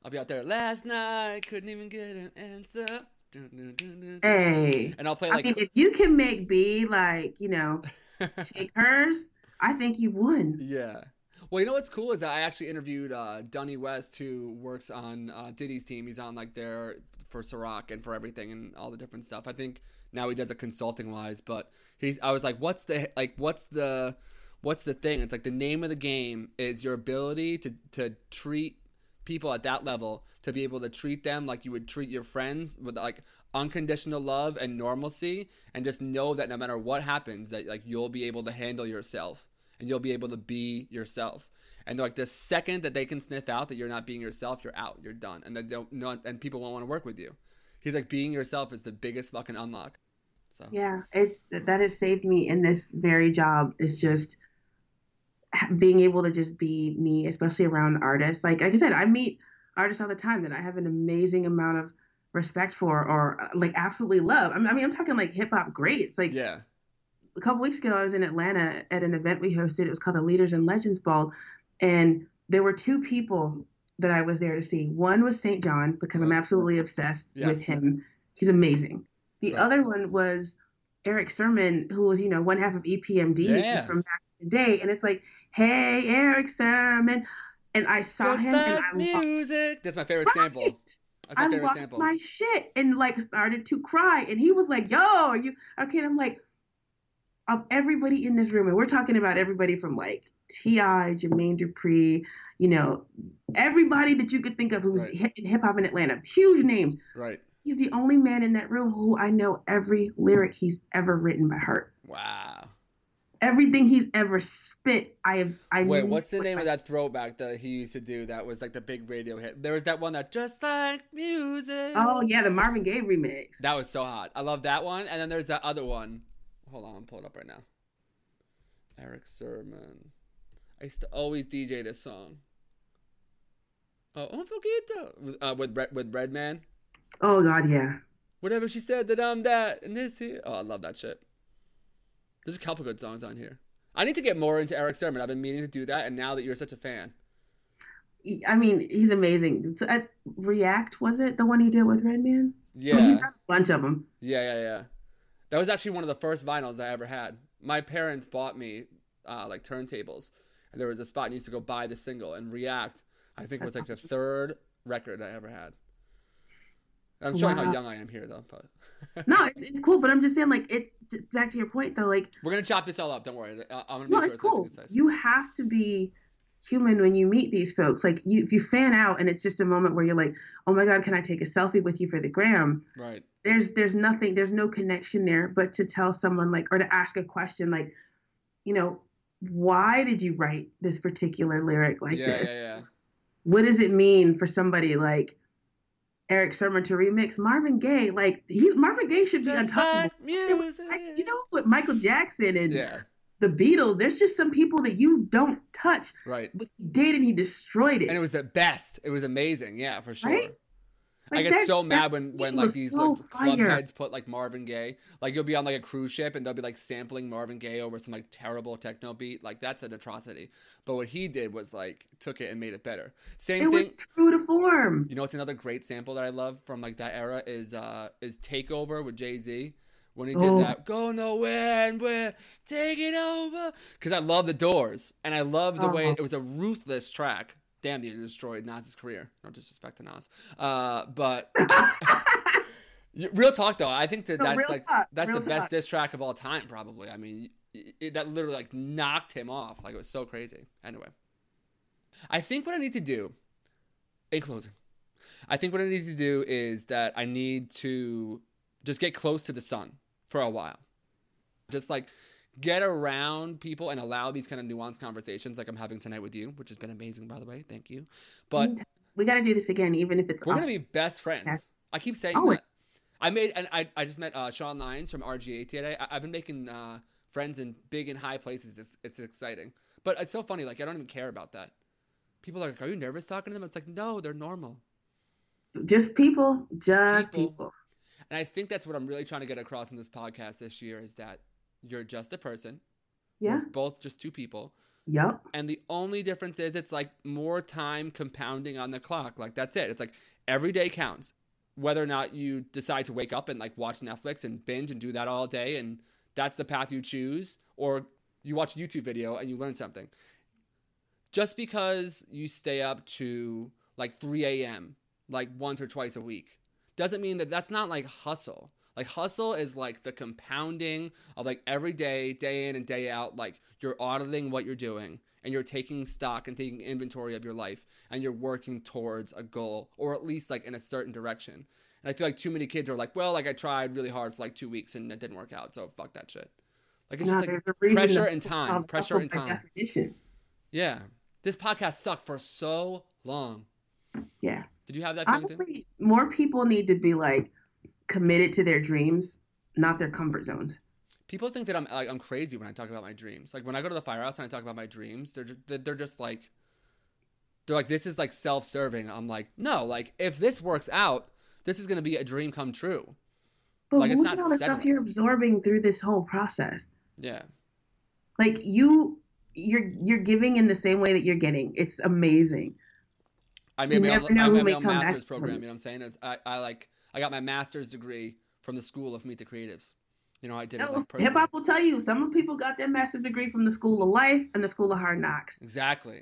S1: I'll be out there. Last night couldn't even get an answer. Dun, dun,
S2: dun, hey,
S1: and I'll play like.
S2: I mean, if you can make B like you know, shake hers, I think you won.
S1: Yeah. Well, you know what's cool is I actually interviewed uh, Dunny West, who works on uh, Diddy's team. He's on like there for Ciroc and for everything and all the different stuff. I think now he does it consulting wise, but he's. I was like, what's the like? What's the what's the thing? It's like the name of the game is your ability to to treat people at that level to be able to treat them like you would treat your friends with like unconditional love and normalcy and just know that no matter what happens that like you'll be able to handle yourself and you'll be able to be yourself and like the second that they can sniff out that you're not being yourself you're out you're done and they don't know and people won't want to work with you he's like being yourself is the biggest fucking unlock. So
S2: yeah, it's that has saved me in this very job. Is just being able to just be me, especially around artists. Like like I said, I meet artists all the time that I have an amazing amount of respect for or uh, like absolutely love. I mean, I'm talking like hip hop greats. Like
S1: yeah.
S2: A couple weeks ago, I was in Atlanta at an event we hosted. It was called the Leaders and Legends Ball, and there were two people that I was there to see. One was St. John because I'm absolutely obsessed yes. with him. He's amazing. The right. other one was Erick Sermon, who was, you know, one half of EPMD yeah. from back in the day. And it's like, hey, Erick Sermon. And I saw
S1: Just
S2: him and I
S1: music. Lost. That's my favorite right. sample. My
S2: I
S1: favorite
S2: lost
S1: sample.
S2: my shit and like started to cry. And he was like, yo, are you okay? And I'm like, of everybody in this room, and we're talking about everybody from like T.I., Jermaine Dupri, you know, everybody that you could think of who's
S1: Right.
S2: in hip hop in Atlanta, huge names.
S1: Right.
S2: He's the only man in that room who I know every lyric he's ever written by heart.
S1: Wow.
S2: Everything he's ever spit, I have. I
S1: Wait, what's the name of that throwback that he used to do that was like the big radio hit? There was that one that just like music.
S2: Oh yeah, the Marvin Gaye remix.
S1: That was so hot. I love that one. And then there's that other one. Hold on, I'm pulling it up right now. Erick Sermon. I used to always DJ this song. Oh, un poquito. Uh, with Red, with Redman.
S2: oh God, yeah.
S1: Whatever she said that I'm that and this here. Oh, I love that shit. There's a couple good songs on here. I need to get more into Erick Sermon. I've been meaning to do that, and now that you're such a fan,
S2: I mean, he's amazing. At React was it the one he did with Redman?
S1: yeah,
S2: He's got a bunch of them.
S1: Yeah, yeah, yeah. That was actually one of the first vinyls I ever had. My parents bought me uh, like turntables, and there was a spot and you used to go buy the single. And React, I think, was like the third record I ever had. I'm showing how young I am here, though. But
S2: No, it's, it's cool, but I'm just saying, like, it's back to your point though. Like,
S1: we're gonna chop this all up. Don't worry. I- I'm gonna
S2: no, it's cool.
S1: nice and concise.
S2: You have to be human when you meet these folks. Like, you, if you fan out and it's just a moment where you're like, oh my God, can I take a selfie with you for the gram?
S1: Right.
S2: There's there's nothing, there's no connection there. But to tell someone like, or to ask a question like, you know, why did you write this particular lyric like
S1: yeah,
S2: this?
S1: yeah, yeah.
S2: what does it mean for somebody like Erick Sermon to remix Marvin Gaye? Like he's Marvin Gaye should be untouchable.
S1: music.
S2: Like, you know, with Michael Jackson and the Beatles, there's just some people that you don't touch.
S1: Right.
S2: But he did, and he destroyed it.
S1: And it was the best. It was amazing. Yeah, for sure.
S2: Right?
S1: I get
S2: that-
S1: so mad when when like these
S2: so
S1: like club heads put like Marvin Gaye. Like you'll be on like a cruise ship and they'll be like sampling Marvin Gaye over some like terrible techno beat. Like that's an atrocity. But what he did was like took it and made it better. Same
S2: It
S1: thing.
S2: was true to form.
S1: You know what's another great sample that I love from like that era is uh is Takeover with Jay Z. When he did
S2: Oh.
S1: that, go nowhere and we're taking over. Because I love the Doors, and I love the way
S2: Oh.
S1: it was a ruthless track. Damn, they destroyed Nas's career. No disrespect to Nas, uh, but real talk though, I think that
S2: No,
S1: that's like
S2: talk,
S1: that's
S2: real
S1: the best
S2: talk.
S1: diss track of all time, probably. I mean, y- y- that literally like knocked him off. Like it was so crazy. Anyway, I think what I need to do, in closing, I think what I need to do is that I need to just get close to the sun for a while, just like get around people and allow these kind of nuanced conversations like I'm having tonight with you, which has been amazing, by the way. Thank you. But
S2: we got to do this again, even if it's
S1: we're gonna be best friends. I keep saying
S2: Always.
S1: that. I made and I, I just met uh, Sean Lyons from RGA today. I, I've been making uh, friends in big and high places. It's, it's exciting, but it's so funny. Like I don't even care about that. People are like, "Are you nervous talking to them?" It's like, no, they're normal.
S2: just people, just
S1: people.
S2: people.
S1: And I think that's what I'm really trying to get across in this podcast this year is that you're just a person.
S2: Yeah.
S1: We're both just two people.
S2: Yep.
S1: And the only difference is it's like more time compounding on the clock. Like that's it. It's like every day counts. Whether or not you decide to wake up and like watch Netflix and binge and do that all day and that's the path you choose, or you watch a YouTube video and you learn something. Just because you stay up to like 3 a.m. like once or twice a week doesn't mean that that's not like hustle. Like hustle is like the compounding of like every day, day in and day out, like you're auditing what you're doing and you're taking stock and taking inventory of your life and you're working towards a goal or at least like in a certain direction. And I feel like too many kids are like, well, like I tried really hard for like two weeks and it didn't work out, so fuck that shit. Like it's just like
S2: there's a reason
S1: pressure and time, pressure and time.
S2: Definition.
S1: Yeah. This podcast sucked for so long.
S2: Yeah.
S1: Did you have that?
S2: Honestly, more people need to be like committed to their dreams, not their comfort zones.
S1: People think that I'm like I'm crazy when I talk about my dreams. Like when I go to the firehouse and I talk about my dreams, they're ju- they're just like they're like this is like self-serving. I'm like, "No, like if this works out, this is going to be a dream come true."
S2: But
S1: Like, it's
S2: look
S1: not
S2: at all the stuff you're absorbing through this whole process.
S1: Yeah.
S2: Like you, you're you're giving in the same way that you're getting. It's amazing.
S1: I made my
S2: never know who may come back
S1: master's
S2: from
S1: program, you know what I'm saying? It's, I I like I got my master's degree from the school of Meet the Creatives. You know, I did it.
S2: Hip hop will tell you. Some people got their master's degree from the School of Life and the School of Hard Knocks.
S1: Exactly.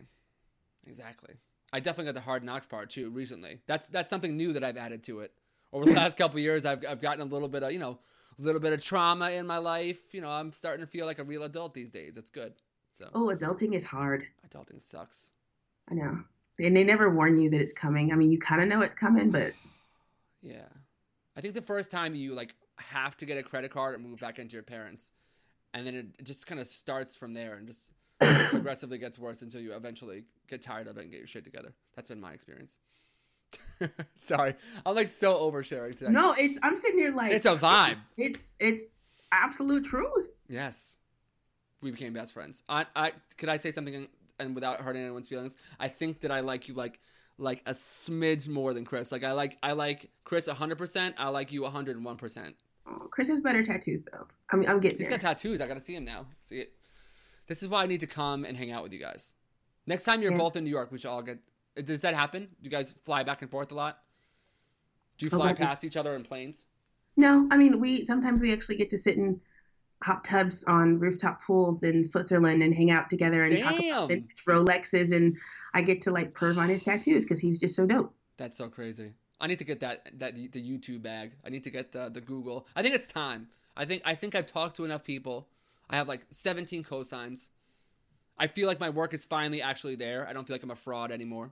S1: Exactly. I definitely got the hard knocks part too recently. That's that's something new that I've added to it. Over the last couple of years, I've I've gotten a little bit of you know a little bit of trauma in my life. You know, I'm starting to feel like a real adult these days. It's good. So
S2: Oh, adulting is hard.
S1: adulting sucks.
S2: I know. And they never warn you that it's coming. I mean, you kind of know it's coming, but
S1: Yeah. I think the first time you like have to get a credit card and move back into your parents, and then it, just kind of starts from there and just progressively gets worse until you eventually get tired of it and get your shit together. That's been my experience. Sorry, I'm like so oversharing today.
S2: no, it's. I'm sitting here like
S1: It's a vibe.
S2: It's it's, it's absolute truth.
S1: Yes, we became best friends. I, I could I say something and without hurting anyone's feelings? I think that I like you like like a smidge more than Chris. Like I like I like Chris 100. percent I like you 101. percent
S2: Oh, Chris has better tattoos though. I'm I'm getting
S1: He's
S2: there.
S1: got tattoos. I gotta see him now. See it. This is why I need to come and hang out with you guys. Next time you're
S2: Yeah.
S1: both in New York, we should all get. Uh, does that happen? Do you guys fly back and forth a lot? Do you
S2: Oh,
S1: fly
S2: and-
S1: past each other in planes?
S2: No, I mean we sometimes we actually get to sit in hot tubs on rooftop pools in Switzerland and hang out together and talk
S1: Damn.
S2: about his Rolexes and I get to like perv on his tattoos because he's just so dope.
S1: That's so crazy. I need to get that that the YouTube bag. I need to get the the Google. I think it's time. I think I think I've talked to enough people. I have like 17 cosigns. I feel like my work is finally actually there. I don't feel like I'm a fraud anymore.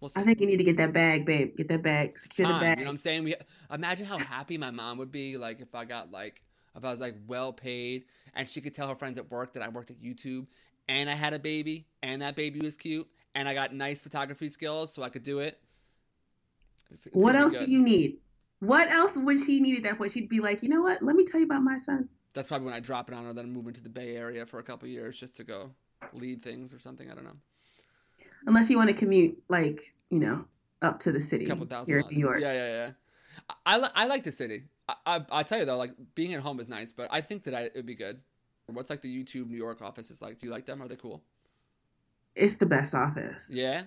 S1: We'll.
S2: I think you need to get that bag, babe. Get that bag. Secure the bag.
S1: You know what I'm saying? We imagine how happy my mom would be like if I got like if I was like well paid and she could tell her friends at work that I worked at YouTube and I had a baby and that baby was cute and I got nice photography skills so I could do it. It's- it's
S2: what else
S1: good.
S2: do you need? What else would she need at that point? She'd be like, you know what? Let me tell you about my son.
S1: That's probably when I drop it on her. Then move into the Bay Area for a couple years just to go lead things or something. I don't know.
S2: Unless you want to commute, like you know, up to the city
S1: A couple thousand.
S2: here in. New York.
S1: Yeah, yeah, yeah. I, I like the city. I, I I tell you though, like being at home is nice, but I think that I, it'd be good. What's like the YouTube New York office is like? Do you like them? Are they cool?
S2: It's the best office.
S1: Yeah.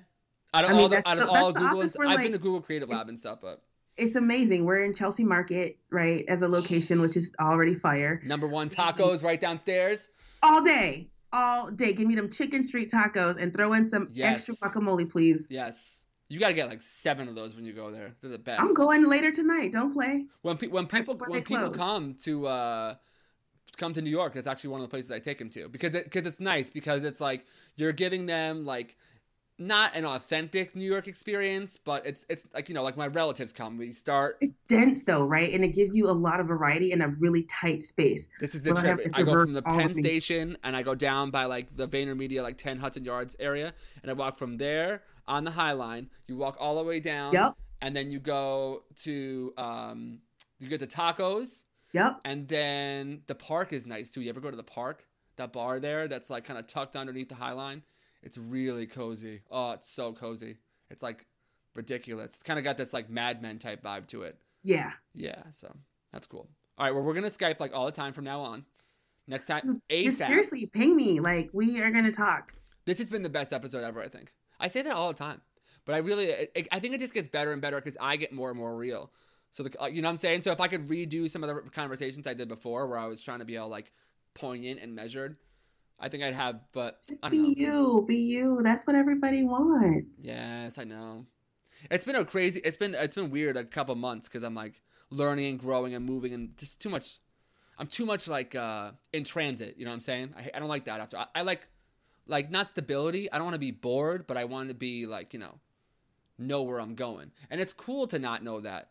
S1: Out of
S2: I mean,
S1: all the, out of
S2: the- that's
S1: all
S2: the
S1: Google,
S2: office where,
S1: I've
S2: like,
S1: been to Google Creative Lab and stuff, but
S2: It's amazing. We're in Chelsea Market, right, as a location, which is already fire.
S1: number one tacos right downstairs.
S2: All day, all day. Give me them chicken street tacos and throw in some extra guacamole, please.
S1: Yes. You got to get like seven of those when you go there. They're the best.
S2: I'm going later tonight. Don't play.
S1: when pe- when people
S2: before
S1: when people
S2: close.
S1: come to uh come to New York, that's actually one of the places I take them to because it, cause it's nice because it's like you're giving them like not an authentic New York experience, but it's it's like you know like my relatives come. We start.
S2: It's dense though, right? And it gives you a lot of variety in a really tight space.
S1: This is the
S2: Well,
S1: trip. I go from the Penn. Station and I go down by like the VaynerMedia like 10 Hudson Yards area, and I walk from there on the High Line. You walk all the way down,
S2: Yep.
S1: and then you go to um you get the tacos.
S2: Yep.
S1: And then the park is nice too. You ever go to the park? That bar there that's like kind of tucked underneath the High Line? It's really cozy. Oh, it's so cozy. It's like ridiculous. It's kind of got this like Mad Men type vibe to it.
S2: Yeah.
S1: Yeah, so that's cool. All right, well, we're going to Skype like all the time from now on. Next time,
S2: Dude, Just
S1: ASAP.
S2: seriously, ping me. Like we are gonna talk.
S1: This has been the best episode ever, I think. I say that all the time, but I really, it- I think it just gets better and better because I get more and more real. So, the, uh, you know what I'm saying? So, if I could redo some of the conversations I did before where I was trying to be all like poignant and measured, I think I'd have, but
S2: Just
S1: I
S2: be
S1: know.
S2: you. Be you. That's what everybody wants.
S1: Yes, I know. It's been a crazy. It's been it's been weird a couple months because I'm like learning and growing and moving and just too much. I'm too much like uh in transit. You know what I'm saying? I I don't like that. After I, I like like not stability. I don't want to be bored, but I want to be like you know know where I'm going. And it's cool to not know that.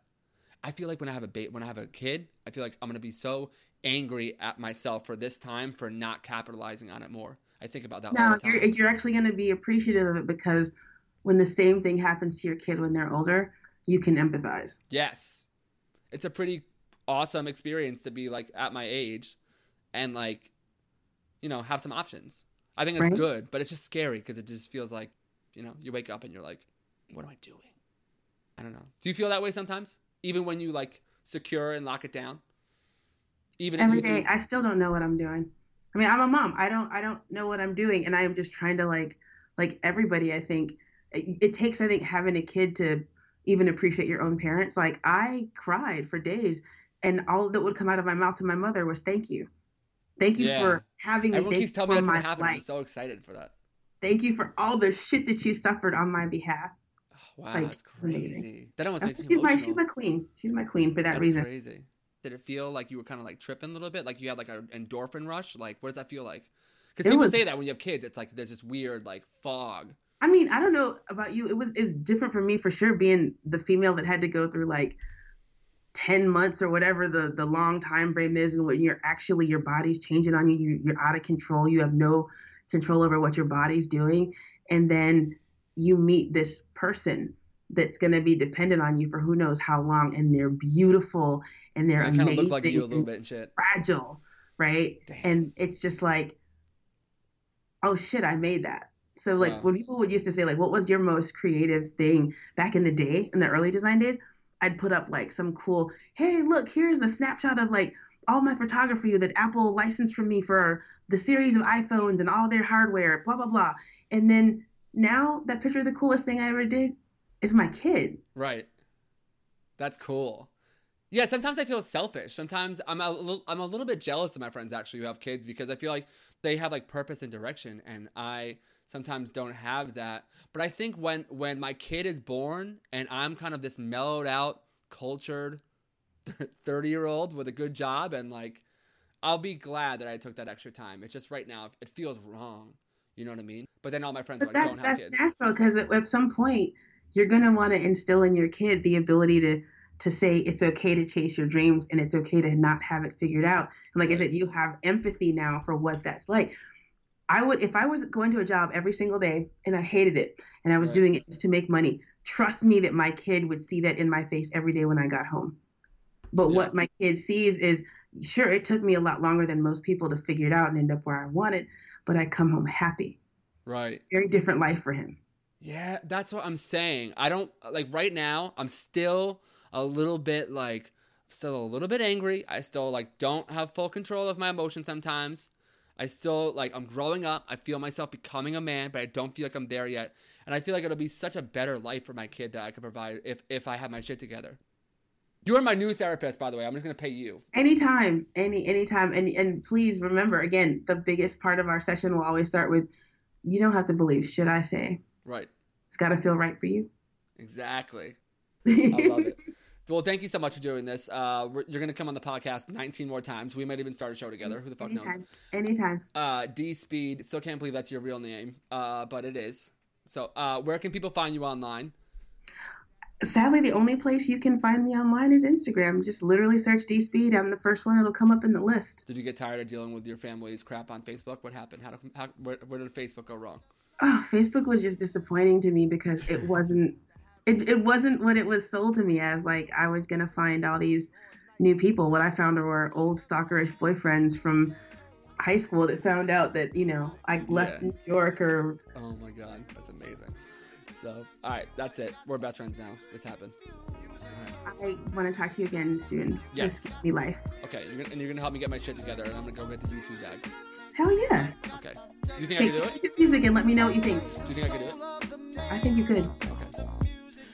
S1: I feel like when I have a ba- when I have a kid, I feel like I'm gonna be so angry at myself for this time for not capitalizing on it more. I think about that all
S2: No,
S1: the time.
S2: you're you're actually gonna be appreciative of it because when the same thing happens to your kid when they're older, you can empathize.
S1: Yes. It's a pretty awesome experience to be like at my age and like you know, have some options. I think it's
S2: Right.
S1: good, but it's just scary because it just feels like, you know, you wake up and you're like, what am I doing? I don't know. Do you feel that way sometimes? Even when you like secure and lock it down? Even
S2: Every day, I still don't know what I'm doing. I mean, I'm a mom. I don't I don't know what I'm doing, and I am just trying to like like everybody. I think it, it takes I think having a kid to even appreciate your own parents. Like I cried for days, and all that would come out of my mouth to my mother was "Thank you, thank you
S1: Yeah.
S2: for having me.
S1: Everyone
S2: Thank
S1: keeps telling me that's gonna happen. I'm
S2: life.
S1: so excited for that.
S2: Thank you for all the shit that you suffered on my behalf."
S1: Oh, wow,
S2: Like,
S1: that's
S2: amazing.
S1: crazy. That almost
S2: That's,
S1: makes
S2: she's my she's my queen. She's my queen for that
S1: That's
S2: reason.
S1: crazy. Did it feel like you were kind of like tripping a little bit? Like you had like an endorphin rush? Like, what does that feel like? Because people
S2: was-
S1: say that when you have kids, it's like there's this weird like fog.
S2: I mean, I don't know about you. It was it's different for me for sure being the female that had to go through like 10 months or whatever the the long time frame is and when you're actually your body's changing on you, you you're out of control. You have no control over what your body's doing and then you meet this person that's going to be dependent on you for who knows how long and they're beautiful and they're
S1: I
S2: amazing
S1: look like you a
S2: and
S1: little bit shit.
S2: fragile, right?
S1: Damn.
S2: And it's just like, oh shit, I made that. So like
S1: Wow.
S2: when people would used to say like, what was your most creative thing back in the day, in the early design days, I'd put up like some cool, hey, look, here's a snapshot of like all my photography that Apple licensed from me for the series of iPhones and all their hardware, blah blah blah. And then now that picture of the coolest thing I ever did is my kid.
S1: Right. That's cool. Yeah, sometimes I feel selfish. Sometimes I'm a little, I'm a little bit jealous of my friends actually who have kids because I feel like they have like purpose and direction, and I sometimes don't have that. But I think when when my kid is born and I'm kind of this mellowed out, cultured, thirty year old with a good job and like, I'll be glad that I took that extra time. It's just right now it feels wrong. You know what I mean? But then all my friends are like
S2: that,
S1: don't have
S2: that's
S1: kids.
S2: natural because at, at some point you're going to want to instill in your kid the ability to to say it's okay to chase your dreams and it's okay to not have it figured out. And like I said, you have empathy now for what that's like. I would if I was going to a job every single day and I hated it and I was
S1: Right.
S2: doing it just to make money. Trust me that my kid would see that in my face every day when I got home. But
S1: Yeah.
S2: what my kid sees is sure it took me a lot longer than most people to figure it out and end up where I wanted, but I come home happy.
S1: Right.
S2: Very different life for him.
S1: Yeah, that's what I'm saying. I don't like right now. I'm still a little bit like still a little bit angry. I still like don't have full control of my emotions sometimes. I still like I'm growing up. I feel myself becoming a man, but I don't feel like I'm there yet. And I feel like it'll be such a better life for my kid that I could provide if if I have my shit together. You are my new therapist, by the way. I'm just gonna pay you.
S2: anytime any anytime and and please remember again the biggest part of our session will always start with you don't have to believe shit i say
S1: Right.
S2: it's got to feel right for you
S1: Exactly. I love it. Well, thank you so much for doing this. Uh, we're, you're gonna come on the podcast 19 more times. We might even start a show together. Who the fuck knows?
S2: anytime anytime
S1: uh, D Speed. Still can't believe that's your real name, uh, but it is. So, uh, where can people find you online?
S2: sadly the only place you can find me online is instagram just literally search D Speed. i'm the first one that'll come up in the list
S1: Did you get tired of dealing with your family's crap on Facebook? What happened? How, how where, where did Facebook go wrong?
S2: oh facebook was just disappointing to me because it wasn't it, it wasn't what it was sold to me as like i was gonna find all these new people what i found were old stalkerish boyfriends from high school that found out that you know i left
S1: Yeah.
S2: new york or
S1: Oh my god, that's amazing. So, all right, that's it. We're best friends now. This happened. Right.
S2: i want to talk to you again soon
S1: Yes.
S2: Me life
S1: Okay, you're gonna, and you're gonna help me get my shit together, and I'm gonna go get the YouTube bag.
S2: hell yeah
S1: Okay. You think I can do it?
S2: music and let me know what you think
S1: Do you think I can do it?
S2: i think you could
S1: Okay.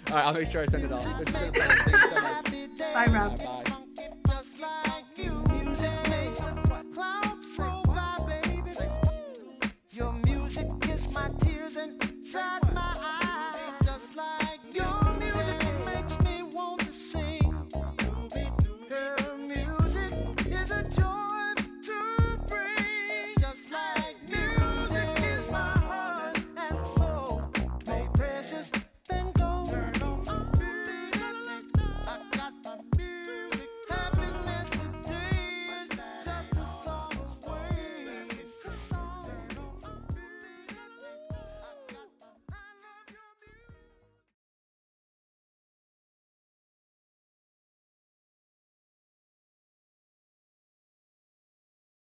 S1: All right, I'll make sure I send it off. This has been a pleasure. Thank you so much.
S2: bye rob
S1: All right, bye.